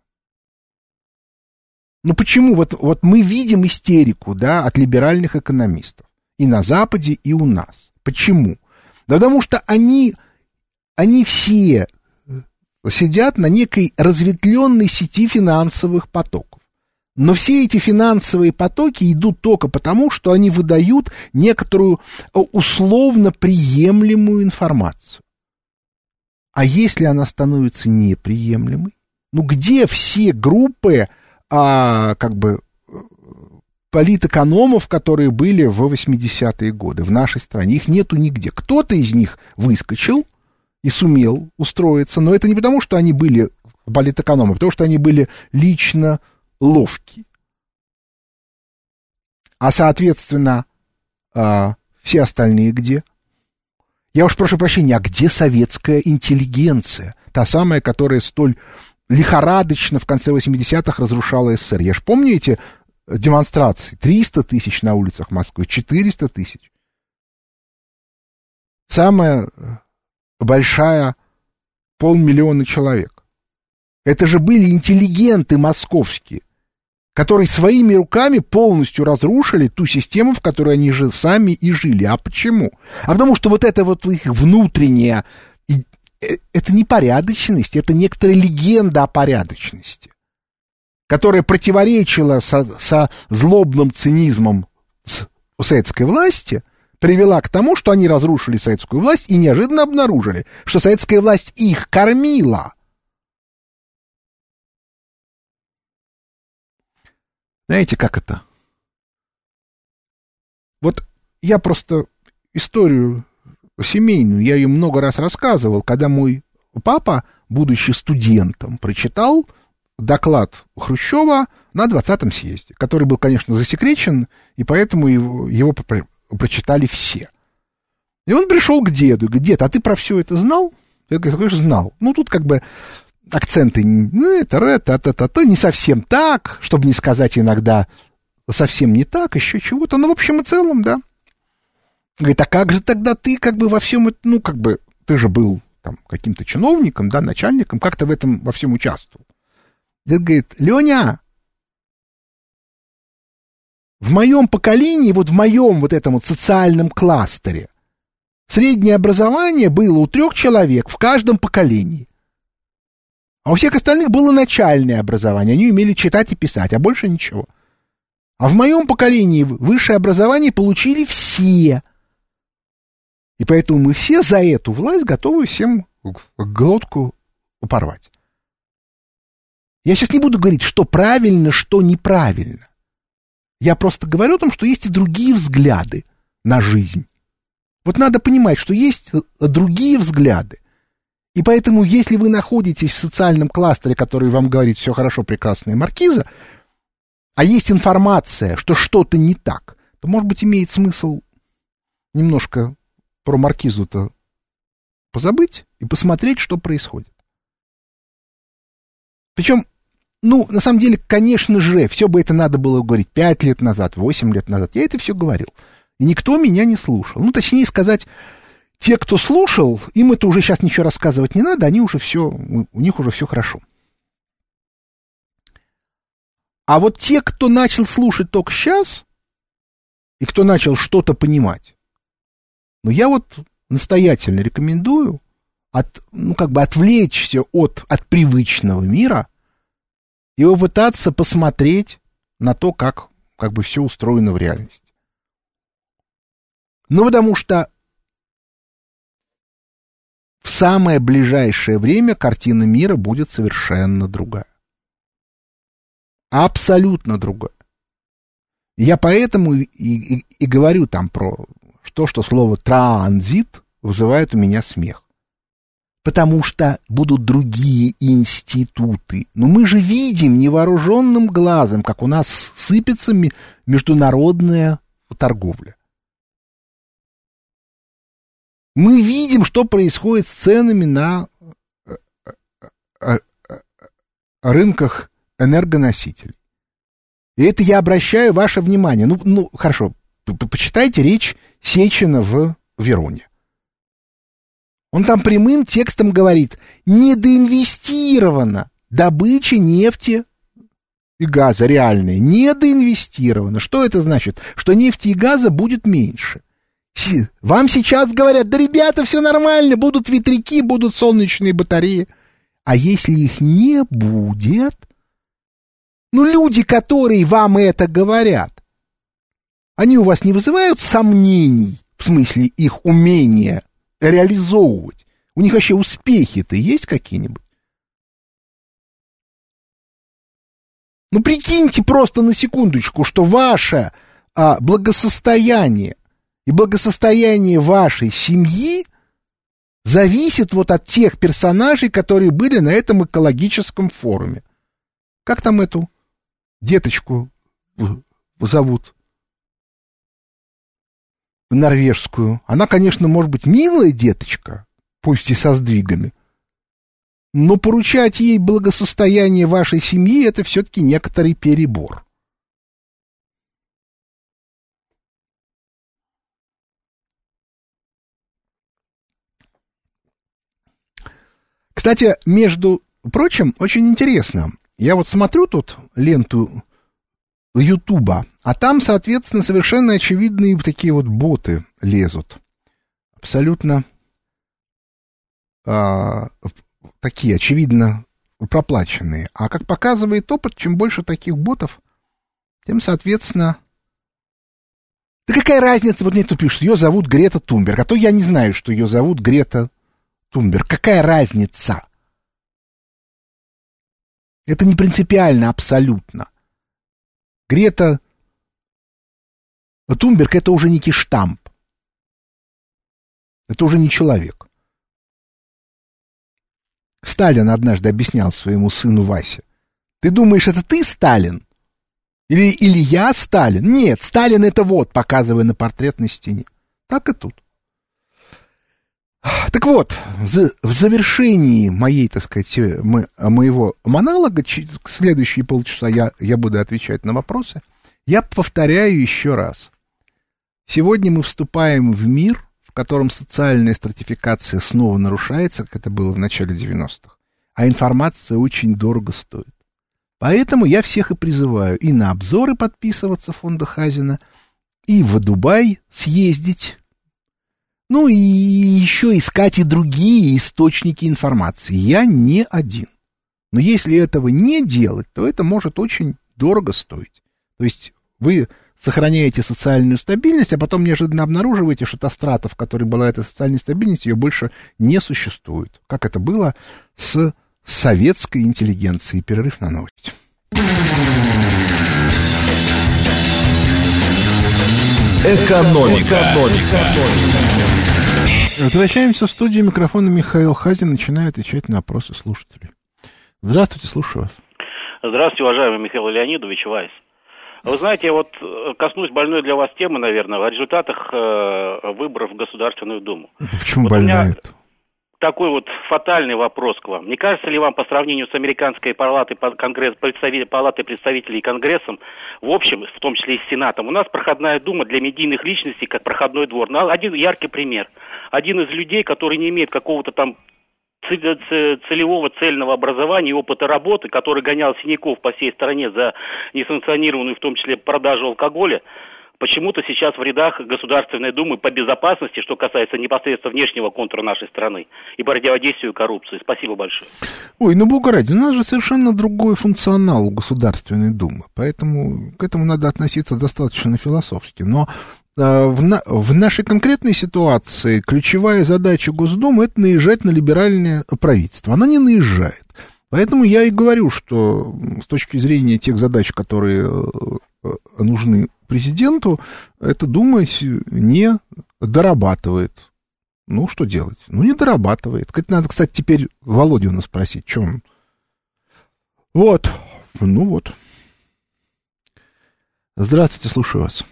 Ну почему? Вот, вот мы видим истерику, да, от либеральных экономистов. И на Западе, и у нас. Почему? Да потому что они, они все э, сидят на некой разветвленной сети финансовых потоков. Но все эти финансовые потоки идут только потому, что они выдают некоторую э, условно приемлемую информацию. А если она становится неприемлемой? Ну где все группы а, как бы политэкономов, которые были в 80-е годы в нашей стране. Их нету нигде. Кто-то из них выскочил и сумел устроиться, но это не потому, что они были политэкономы, а потому что они были лично ловки. А, соответственно, а, все остальные где? Я уж прошу прощения, а где советская интеллигенция? Та самая, которая столь лихорадочно в конце 80-х разрушала СССР. Я же помню эти демонстрации. 300 тысяч на улицах Москвы, 400 тысяч. Самая э, большая полмиллиона человек. Это же были интеллигенты московские, которые своими руками полностью разрушили ту систему, в которой они же сами и жили. А почему? А потому что вот это вот их внутренняя Э, это не порядочность, это некоторая легенда о порядочности, которая противоречила со, со злобным цинизмом советской власти, привела к тому, что они разрушили советскую власть и неожиданно обнаружили, что советская власть их кормила. Знаете, как это? Вот я просто историю семейную, я ее много раз рассказывал, когда мой папа, будучи студентом, прочитал доклад Хрущева на 20-м съезде, который был, конечно, засекречен, и поэтому его, его прочитали все. И он пришел к деду и говорит, дед, а ты про все это знал? Я говорю, конечно, знал. Ну, тут как бы акценты, ну, это, это, это, это, не совсем так, чтобы не сказать иногда совсем не так, еще чего-то. Ну, в общем и целом, да. Говорит, а как же тогда ты как бы во всем, ну, как бы, ты же был там каким-то чиновником, да, начальником, как ты в этом во всем участвовал? Дед говорит, Леня, в моем поколении, вот в моем вот этом вот социальном кластере, среднее образование было у трех человек в каждом поколении. А у всех остальных было начальное образование, они умели читать и писать, а больше ничего. А в моем поколении высшее образование получили все – и поэтому мы все за эту власть готовы всем глотку порвать. Я сейчас не буду говорить, что правильно, что неправильно. Я просто говорю о том, что есть и другие взгляды на жизнь. Вот надо понимать, что есть другие взгляды. И поэтому, если вы находитесь в социальном кластере, который вам говорит все хорошо, прекрасная маркиза, а есть информация, что что-то не так, то, может быть, имеет смысл немножко про маркизу-то позабыть и посмотреть, что происходит. Причем, ну, на самом деле, конечно же, все бы это надо было говорить пять лет назад, восемь лет назад. Я это все говорил. И никто меня не слушал. Ну, точнее сказать, те, кто слушал, им это уже сейчас ничего рассказывать не надо, они уже все, у них уже все хорошо. А вот те, кто начал слушать только сейчас, и кто начал что-то понимать, ну, я вот настоятельно рекомендую от, ну, как бы отвлечься от, от привычного мира и попытаться посмотреть на то, как, как бы все устроено в реальности. Ну, потому что в самое ближайшее время картина мира будет совершенно другая. Абсолютно другая. Я поэтому и, и, и говорю там про то, что слово транзит вызывает у меня смех. Потому что будут другие институты. Но мы же видим невооруженным глазом, как у нас сыпется международная торговля. Мы видим, что происходит с ценами на э, э, э, рынках энергоносителей. И это я обращаю ваше внимание. Ну, ну хорошо, почитайте речь Сечина в Вероне. Он там прямым текстом говорит, недоинвестирована добыча нефти и газа реальная, недоинвестирована. Что это значит? Что нефти и газа будет меньше. Вам сейчас говорят, да, ребята, все нормально, будут ветряки, будут солнечные батареи. А если их не будет, ну, люди, которые вам это говорят, они у вас не вызывают сомнений в смысле их умения реализовывать? У них вообще успехи-то есть какие-нибудь? Ну, прикиньте просто на секундочку, что ваше а, благосостояние и благосостояние вашей семьи зависит вот от тех персонажей, которые были на этом экологическом форуме. Как там эту деточку зовут? Норвежскую. Она, конечно, может быть милая деточка, пусть и со сдвигами, но поручать ей благосостояние вашей семьи — это все-таки некоторый перебор. Кстати, между прочим, очень интересно. Я вот смотрю тут ленту Ютуба, а там, соответственно, совершенно очевидные такие вот боты лезут. Абсолютно а, такие, очевидно, проплаченные. А как показывает опыт, чем больше таких ботов, тем, соответственно... Да какая разница, вот мне тут пишут, ее зовут Грета Тунберг, а то я не знаю, что ее зовут Грета Тунберг. Какая разница? Это не принципиально абсолютно. Грета Тунберг это уже некий штамп. Это уже не человек. Сталин однажды объяснял своему сыну Васе. Ты думаешь, это ты Сталин? Или, или я Сталин? Нет, Сталин это вот, показывая на портрет на стене. Так и тут. Так вот, в завершении моей, так сказать, моего монолога, следующие полчаса я, я буду отвечать на вопросы, я повторяю еще раз. Сегодня мы вступаем в мир, в котором социальная стратификация снова нарушается, как это было в начале 90-х, а информация очень дорого стоит. Поэтому я всех и призываю и на обзоры подписываться фонда Хазина, и в Дубай съездить, ну и еще искать и другие источники информации. Я не один. Но если этого не делать, то это может очень дорого стоить. То есть вы сохраняете социальную стабильность, а потом неожиданно обнаруживаете, что та страта, в которой была эта социальная стабильность, ее больше не существует. Как это было с советской интеллигенцией. Перерыв на новости. Экономика. Экономика. Возвращаемся в студию. Микрофона Михаил Хазин начинает отвечать на вопросы слушателей. Здравствуйте, слушаю вас. Здравствуйте, уважаемый Михаил Леонидович Вайс. Вы знаете, вот э, коснусь больной для вас темы, наверное, о результатах э, выборов в Государственную Думу. Почему Вот больная меня- это? Такой вот фатальный вопрос к вам. Не кажется ли вам по сравнению с американской палатой, конгресс, представи- палатой представителей и Конгрессом, в общем, в том числе и с Сенатом, у нас проходная дума для медийных личностей, как проходной двор. Ну, один яркий пример. Один из людей, который не имеет какого-то там целевого цельного образования и опыта работы, который гонял синяков по всей стране за несанкционированную, в том числе, продажу алкоголя, почему-то сейчас в рядах Государственной Думы по безопасности, что касается непосредственно внешнего контура нашей страны и противодействию коррупции. Спасибо большое. Ой, ну, бога ради, у нас же совершенно другой функционал у Государственной Думы, поэтому к этому надо относиться достаточно философски. Но э, в, на- в нашей конкретной ситуации ключевая задача Госдумы – это наезжать на либеральное правительство. Она не наезжает. Поэтому я и говорю, что с точки зрения тех задач, которые э, э, нужны президенту, эта Дума с- не дорабатывает. Ну, что делать? Ну, не дорабатывает. Это надо, кстати, теперь Володина спросить, что он... Вот, ну вот. Здравствуйте, слушаю вас.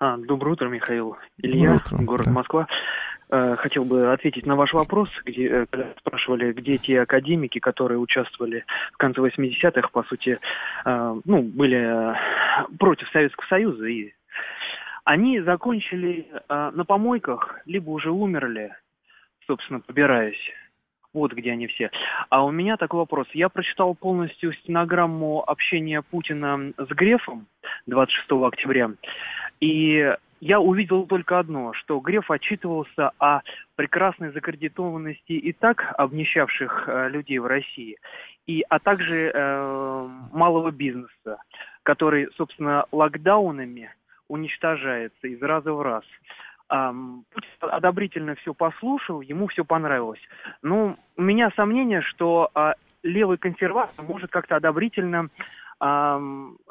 А, доброе утро, Михаил. Доброе Илья, утро, город да. Москва. Э, Хотел бы ответить на ваш вопрос, где э, когда спрашивали, где те академики, которые участвовали в конце 80-х, по сути, э, ну, были против Советского Союза, и они закончили на помойках, либо уже умерли, собственно, побираясь. Вот где они все. А у меня такой вопрос. Я прочитал полностью стенограмму общения Путина с Грефом 26 октября. И я увидел только одно, что Греф отчитывался о прекрасной закредитованности и так обнищавших э, людей в России, и, а также э, малого бизнеса, который, собственно, локдаунами уничтожается из раза в раз. Ам, Путин одобрительно все послушал, ему все понравилось. Ну, у меня сомнение, что а, левый консерватор может как-то одобрительно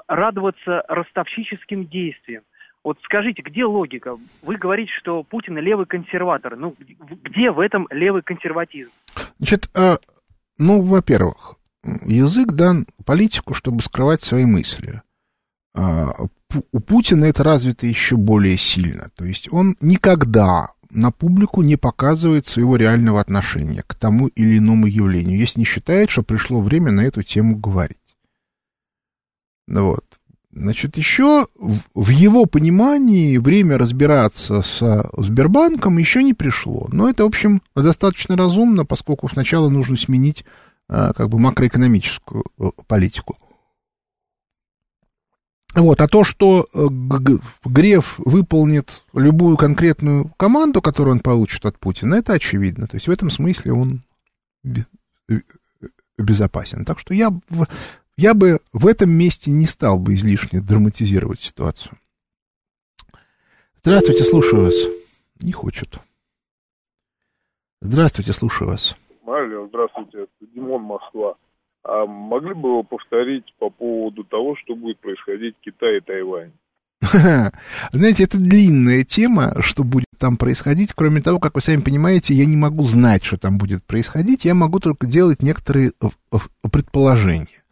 радоваться ростовщическим действиям. Вот скажите, где логика? Вы говорите, что Путин левый консерватор. Ну, где в этом левый консерватизм? Значит, э, ну, во-первых, язык дан политику, чтобы скрывать свои мысли. А, У Путина это развито еще более сильно. То есть он никогда на публику не показывает своего реального отношения к тому или иному явлению, если не считает, что пришло время на эту тему говорить. Ну Вот. Значит, еще в, его понимании время разбираться с Сбербанком еще не пришло. Но это, в общем, достаточно разумно, поскольку сначала нужно сменить а, как бы макроэкономическую э, политику. Вот, а то, что э, Греф выполнит любую конкретную команду, которую он получит от Путина, это очевидно. То есть в этом смысле он э, безопасен. Так что я, я бы в этом месте не стал бы излишне драматизировать ситуацию. Здравствуйте, слушаю вас. Не хочет. Здравствуйте, слушаю вас. Алло, здравствуйте, это Димон, Москва. А могли бы вы повторить по поводу того, что будет происходить в Китае и Тайване? Знаете, это длинная тема, что будет там происходить. Кроме того, как вы сами понимаете, я не могу знать, что там будет происходить. Я могу только делать некоторые э, э, предположения.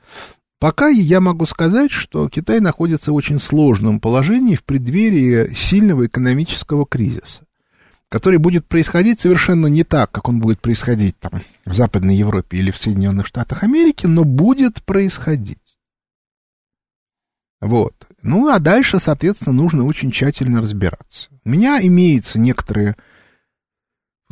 Пока я могу сказать, что Китай находится в очень сложном положении в преддверии сильного экономического кризиса, который будет происходить совершенно не так, как он будет происходить там, в Западной Европе или в Соединенных Штатах Америки, но будет происходить. Вот. Ну, а дальше, соответственно, нужно очень тщательно разбираться. У меня имеются некоторые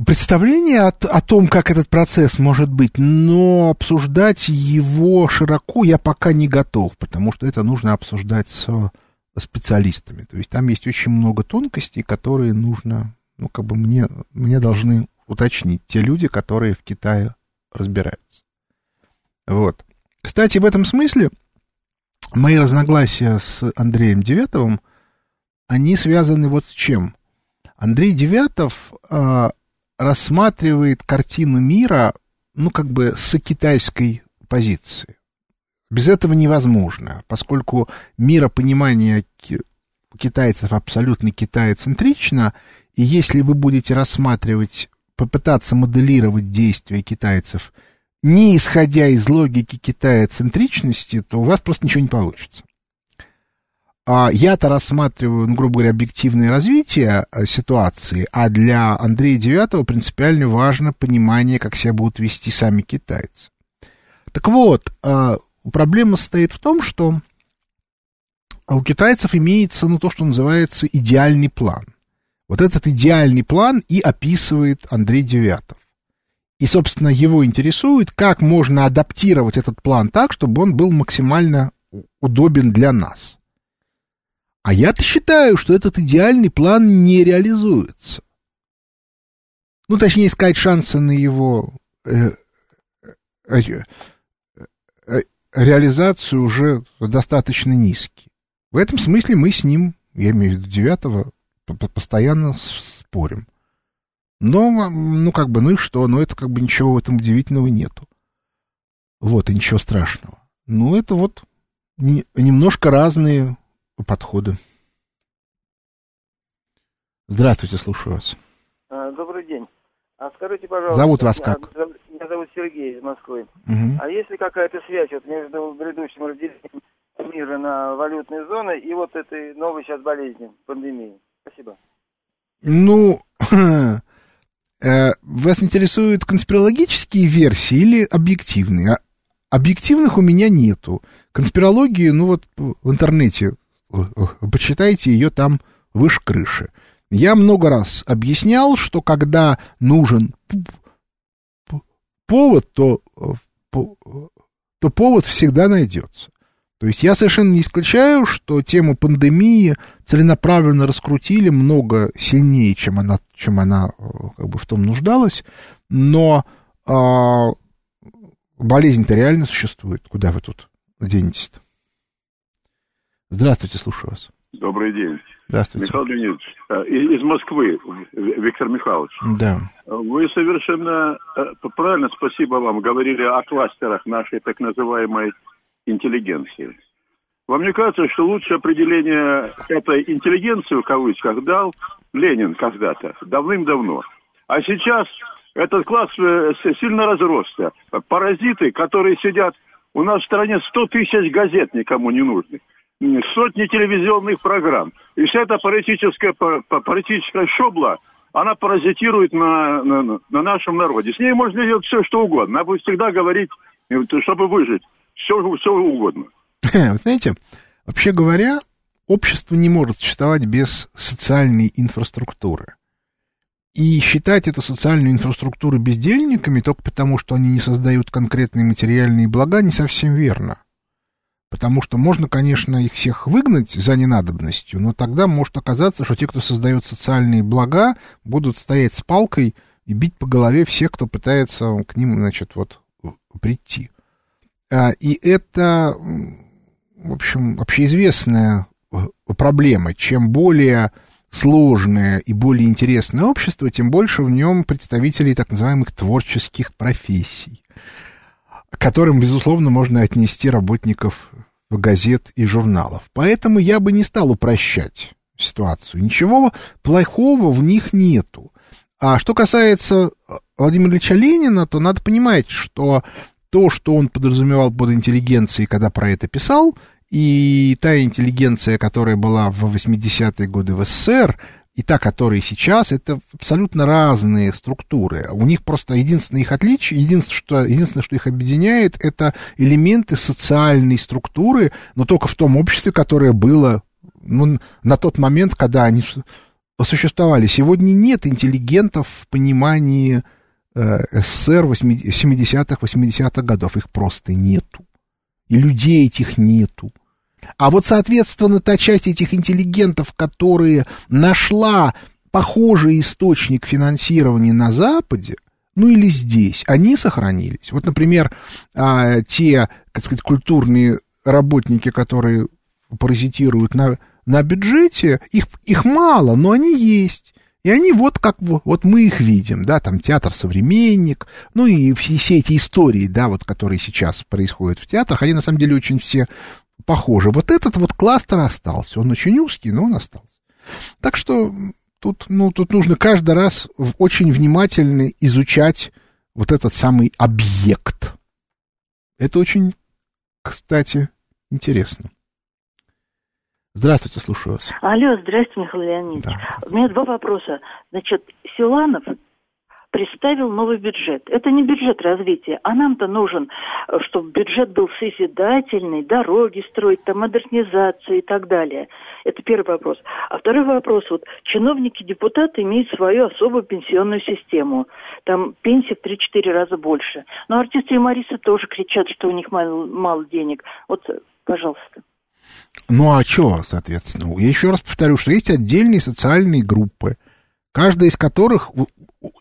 представления о, о том, как этот процесс может быть, но обсуждать его широко я пока не готов, потому что это нужно обсуждать с специалистами. То есть там есть очень много тонкостей, которые нужно, ну, как бы мне, мне должны уточнить те люди, которые в Китае разбираются. Вот. Кстати, в этом смысле мои разногласия с Андреем Девятовым, они связаны вот с чем. Андрей Девятов э, рассматривает картину мира, ну, как бы с китайской позиции. Без этого невозможно, поскольку миропонимание ки- китайцев абсолютно китаецентрично, и если вы будете рассматривать, попытаться моделировать действия китайцев, не исходя из логики китаецентричности, то у вас просто ничего не получится. А, я-то рассматриваю, ну, грубо говоря, объективное развитие а, ситуации, а для Андрея Девятого принципиально важно понимание, как себя будут вести сами китайцы. Так вот, а, проблема состоит в том, что у китайцев имеется, ну, то, что называется идеальный план. Вот этот идеальный план и описывает Андрей Девятов. И, собственно, его интересует, как можно адаптировать этот план так, чтобы он был максимально удобен для нас. А я-то считаю, что этот идеальный план не реализуется. Ну, точнее сказать, шансы на его э, э, э, реализацию уже достаточно низкие. В этом смысле мы с ним, я имею в виду девятого, постоянно спорим. Но, ну, как бы, ну и что? Ну, это как бы ничего в этом удивительного нету. Вот, и ничего страшного. Ну, это вот не, немножко разные подходы. Здравствуйте, слушаю вас. А, добрый день. А скажите, пожалуйста... Зовут вас как? Меня зовут Сергей из Москвы. Угу. А есть ли какая-то связь вот между грядущим разделением мира на валютные зоны и вот этой новой сейчас болезни, пандемии? Спасибо. Ну, Э, вас интересуют конспирологические версии или объективные? А объективных у меня нету. Конспирологии, ну вот в интернете, почитайте ее там выше крыши. Я много раз объяснял, что когда нужен повод, то, то повод всегда найдется. То есть я совершенно не исключаю, что тему пандемии целенаправленно раскрутили много сильнее, чем она, чем она э, как бы в том нуждалась, но а, болезнь-то реально существует. Куда вы тут денетесь-то? Здравствуйте, слушаю вас. Добрый день. Здравствуйте. Михаил Леонидович, э, из Москвы, Виктор Михайлович. Да. Вы совершенно э, правильно, спасибо вам, говорили о кластерах нашей так называемой интеллигенции. Вам не кажется, что лучшее определение этой интеллигенции, в кавычках, дал Ленин когда-то, давным-давно. А сейчас этот класс э, сильно разросся. Паразиты, которые сидят... У нас в стране 100 тысяч газет никому не нужны. Сотни телевизионных программ. И вся эта политическая, политическая шобла, она паразитирует на, на, на нашем народе. С ней можно делать все, что угодно. Она будет всегда говорить, чтобы выжить все, все угодно. Вы знаете, вообще говоря, общество не может существовать без социальной инфраструктуры. И считать эту социальную инфраструктуру бездельниками только потому, что они не создают конкретные материальные блага, не совсем верно. Потому что можно, конечно, их всех выгнать за ненадобностью, но тогда может оказаться, что те, кто создает социальные блага, будут стоять с палкой и бить по голове всех, кто пытается к ним, значит, вот прийти. А, и это, в общем, общеизвестная э, проблема. Чем более сложное и более интересное общество, тем больше в нем представителей так называемых творческих профессий, которым, безусловно, можно отнести работников газет и журналов. Поэтому я бы не стал упрощать ситуацию. Ничего плохого в них нету. А что касается э, Владимира Ильича Ленина, то надо понимать, что то, что он подразумевал под интеллигенцией, когда про это писал, и та интеллигенция, которая была в 80-е годы в СССР, и та, которая сейчас, это абсолютно разные структуры. У них просто единственное их отличие, единственное, что, единственное, что их объединяет, это элементы социальной структуры, но только в том обществе, которое было ну, на тот момент, когда они существовали. Сегодня нет интеллигентов в понимании Э, СССР 70-х, 80-х годов. Их просто нету. И людей этих нету. А вот, соответственно, та часть этих интеллигентов, которые нашла похожий источник финансирования на Западе, ну или здесь, они сохранились. Вот, например, а, те, так сказать, культурные работники, которые паразитируют на, на бюджете, их, их мало, но они есть. И они вот как вот мы их видим, да, там театр «Современник», ну и все, все эти истории, да, вот которые сейчас происходят в театрах, они на самом деле очень все похожи. Вот этот вот кластер остался, он очень узкий, но он остался. Так что тут, ну, тут нужно каждый раз очень внимательно изучать вот этот самый объект. Это очень, кстати, интересно. Здравствуйте, слушаю вас. Алло, здрасте, Михаил Леонидович. Да. У меня два вопроса. Значит, Силанов представил новый бюджет. Это не бюджет развития, а нам-то нужен, э, чтобы бюджет был созидательный, дороги строить, там, модернизация и так далее. Это первый вопрос. А второй вопрос. Вот чиновники, депутаты имеют свою особую пенсионную систему. Там пенсия в 3-4 раза больше. Но артисты и Мариса тоже кричат, что у них мало, мало денег. Вот, пожалуйста. Ну а что, соответственно? Я еще раз повторю, что есть отдельные социальные группы, каждая из которых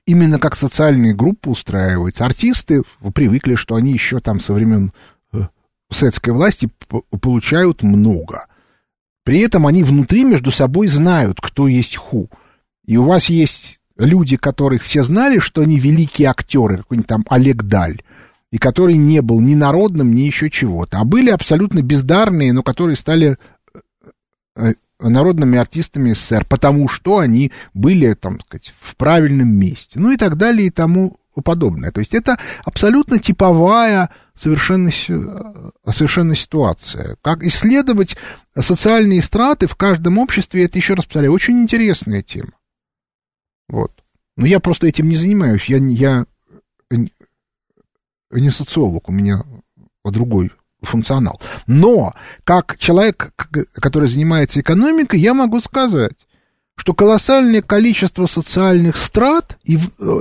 именно как социальные группы устраивается. Артисты вы привыкли, что они еще там со времен э, советской власти получают много. При этом они внутри между собой знают, кто есть ху. И у вас есть люди, которых все знали, что они великие актеры, какой-нибудь там Олег Даль, и который не был ни народным, ни еще чего-то, а были абсолютно бездарные, но которые стали э, народными артистами СССР, потому что они были, там сказать, в правильном месте, ну и так далее и тому подобное. То есть это абсолютно типовая совершенно, э, совершенно ситуация. Как исследовать социальные страты в каждом обществе, это, еще раз повторяю, очень интересная тема. Вот. Но я просто этим не занимаюсь. Я, я не социолог, у меня другой функционал. Но, как человек, который занимается экономикой, я могу сказать, что колоссальное количество социальных страт и в, э,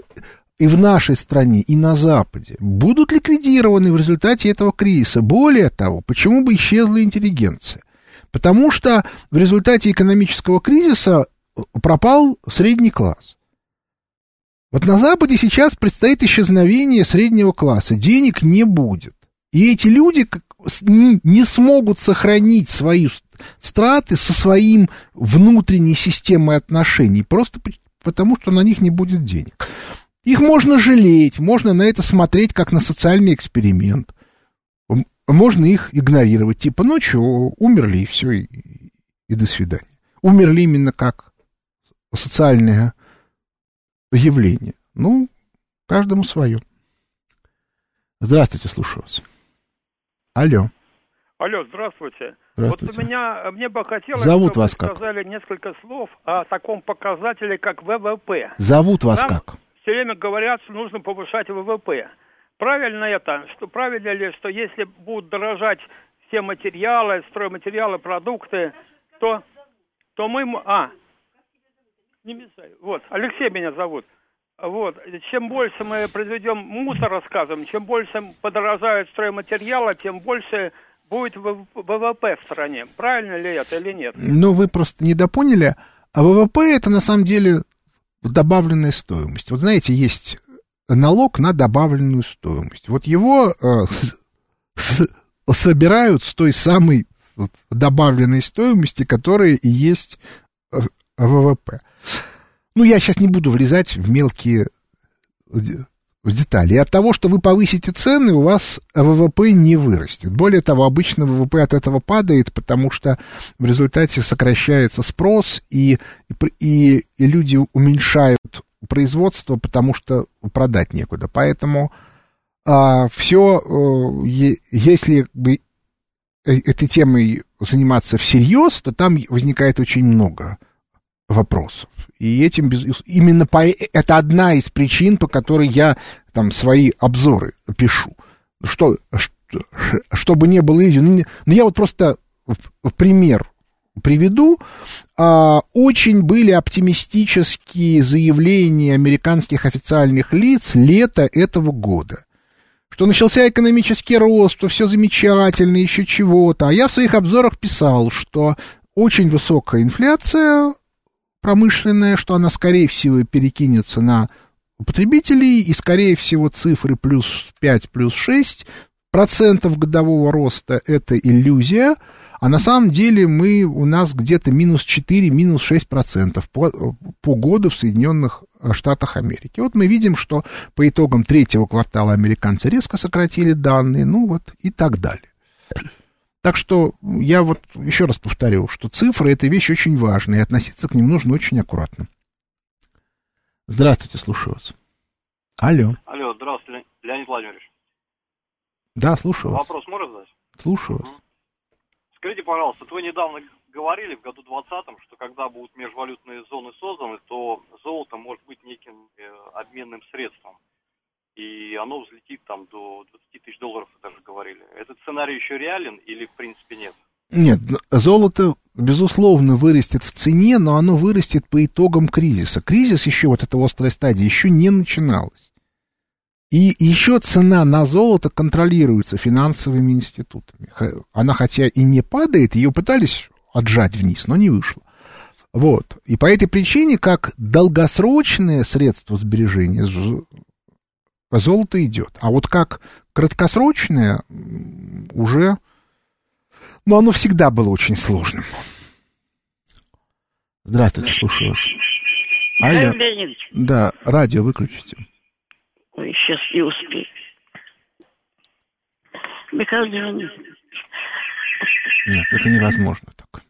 и в нашей стране, и на Западе будут ликвидированы в результате этого кризиса. Более того, почему бы исчезла интеллигенция? Потому что в результате экономического кризиса э, пропал средний класс. Вот на Западе сейчас предстоит исчезновение среднего класса. Денег не будет. И эти люди не смогут сохранить свои страты со своим внутренней системой отношений, просто потому что на них не будет денег. Их можно жалеть, можно на это смотреть как на социальный эксперимент. Можно их игнорировать, типа, ну что, умерли и все, и, и до свидания. Умерли именно как социальное явление. Ну, каждому свое. Здравствуйте, слушаю вас. Алло. Алло, здравствуйте. Здравствуйте. Вот у меня, мне бы хотелось, Зовут чтобы вас вы как? сказали несколько слов о таком показателе, как ВВП. Зовут вас Нам как? все время говорят, что нужно повышать ВВП. Правильно это? Что правильно ли, что если будут дорожать все материалы, стройматериалы, продукты, то, то мы... А, не мешай. Вот, Алексей меня зовут. Вот, чем больше мы произведем мусор, рассказываем, чем больше подорожают стройматериалы, тем больше будет ВВП в стране. Правильно ли это или нет? Ну, вы просто недопоняли. А ВВП это на самом деле добавленная стоимость. Вот знаете, есть налог на добавленную стоимость. Вот его э, с- собирают с той самой добавленной стоимости, которая и есть э, ВВП. Ну, я сейчас не буду влезать в мелкие в детали. И от того, что вы повысите цены, у вас ВВП не вырастет. Более того, обычно ВВП от этого падает, потому что в результате сокращается спрос, и, и, и, люди уменьшают производство, потому что продать некуда. Поэтому все, если бы э- этой темой заниматься всерьез, то там возникает очень много вопросов. И этим без- именно по, это одна из причин, по которой я там свои обзоры пишу. Что, что чтобы не было иллюзий. Ну, ну, я вот просто в пример приведу. А, очень были оптимистические заявления американских официальных лиц лета этого года что начался экономический рост, что все замечательно, еще чего-то. А я в своих обзорах писал, что очень высокая инфляция промышленная, что она, скорее всего, перекинется на потребителей, и, скорее всего, цифры плюс 5, плюс 6 процентов годового роста – это иллюзия, а на самом деле мы, у нас где-то минус 4, минус 6 процентов по, по году в Соединенных Штатах Америки. Вот мы видим, что по итогам третьего квартала американцы резко сократили данные, ну вот и так далее. Так что я вот еще раз повторю, что цифры это вещь очень важная, и относиться к ним нужно очень аккуратно. Здравствуйте, слушаю вас. Алло. Алло, здравствуйте, Леонид Владимирович. Да, слушаю вас. Вопрос можно задать? Слушаю вас. Скажите, пожалуйста, вот вы недавно говорили в году 2020, что когда будут межвалютные зоны созданы, то золото может быть неким э, обменным средством. И оно взлетит там до 20 тысяч долларов, даже говорили. Этот сценарий еще реален или в принципе нет? Нет, золото, безусловно, вырастет в цене, но оно вырастет по итогам кризиса. Кризис еще, вот эта острая стадия, еще не начиналась. И еще цена на золото контролируется финансовыми институтами. Она хотя и не падает, ее пытались отжать вниз, но не вышло. Вот. И по этой причине, как долгосрочное средство сбережения, золото идет. А вот как краткосрочное, уже... Но оно всегда было очень сложным. Здравствуйте, слушаю вас. Алло. Да, радио выключите. Ой, сейчас не успею. Михаил Леонидович. Нет, это невозможно так.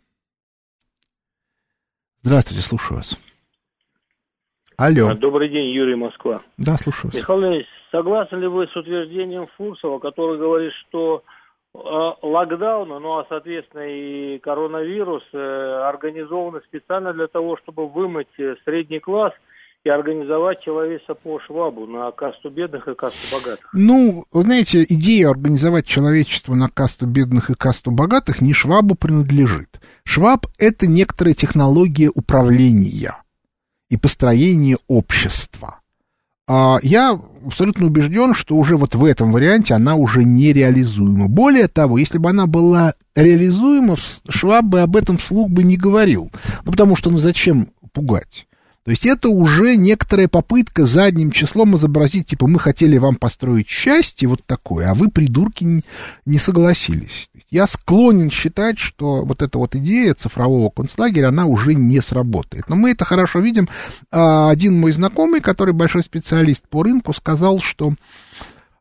Здравствуйте, слушаю вас. Алло. Добрый день, Юрий Москва. Да, слушаю. Михаил Леонидович, согласны ли вы с утверждением Фурсова, который говорит, что э, локдауны, ну а соответственно и коронавирус э, организованы специально для того, чтобы вымыть э, средний класс – и организовать человечество по швабу на касту бедных и касту богатых. Ну, вы знаете, идея организовать человечество на касту бедных и касту богатых не швабу принадлежит. Шваб — это некоторая технология управления и построения общества. А я абсолютно убежден, что уже вот в этом варианте она уже нереализуема. Более того, если бы она была реализуема, Шваб бы об этом вслух бы не говорил. Ну, потому что, ну, зачем пугать? То есть это уже некоторая попытка задним числом изобразить, типа, мы хотели вам построить счастье вот такое, а вы, придурки, не согласились. Я склонен считать, что вот эта вот идея цифрового концлагеря, она уже не сработает. Но мы это хорошо видим. А, один мой знакомый, который большой специалист по рынку, сказал, что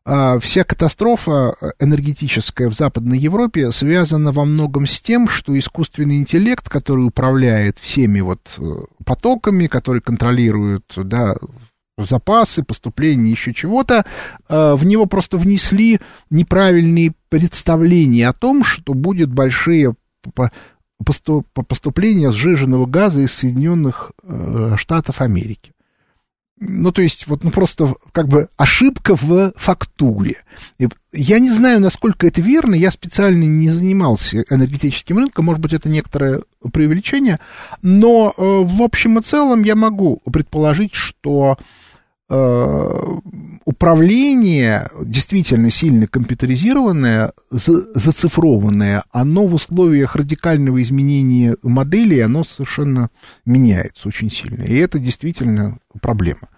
а, вся катастрофа э, энергетическая в Западной Европе связана во многом с тем, что искусственный интеллект, который управляет всеми вот э, потоками, который контролирует, да, запасы, поступления, еще чего-то, э, в него просто внесли неправильные представления о том, что будет большие поступления сжиженного газа из Соединенных Штатов Америки. Ну, то есть, вот, ну, просто как бы ошибка в фактуре. Я не знаю, насколько это верно, я специально не занимался энергетическим рынком, может быть, это некоторое преувеличение, но э, в общем и целом я могу предположить, что управление действительно сильно компьютеризированное, за, зацифрованное, оно в условиях радикального изменения модели, оно совершенно меняется очень сильно. И это действительно проблема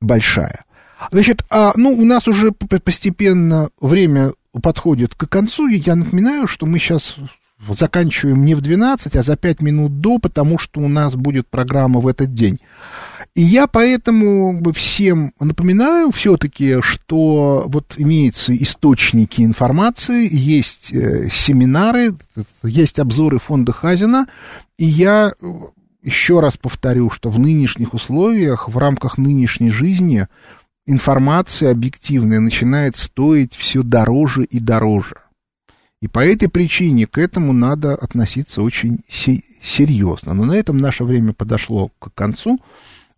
большая. Значит, а, ну, у нас уже постепенно время подходит к концу, я напоминаю, что мы сейчас заканчиваем не в 12, а за 5 минут до, потому что у нас будет программа в этот день. И я поэтому всем напоминаю все-таки, что вот имеются источники информации, есть э, семинары, есть обзоры фонда Хазина, и я еще раз повторю, что в нынешних условиях, в рамках нынешней жизни, информация объективная начинает стоить все дороже и дороже. И по этой причине к этому надо относиться очень серьезно. Но на этом наше время подошло к концу.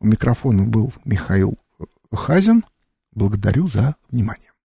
У микрофона был Михаил Хазин. Благодарю за внимание.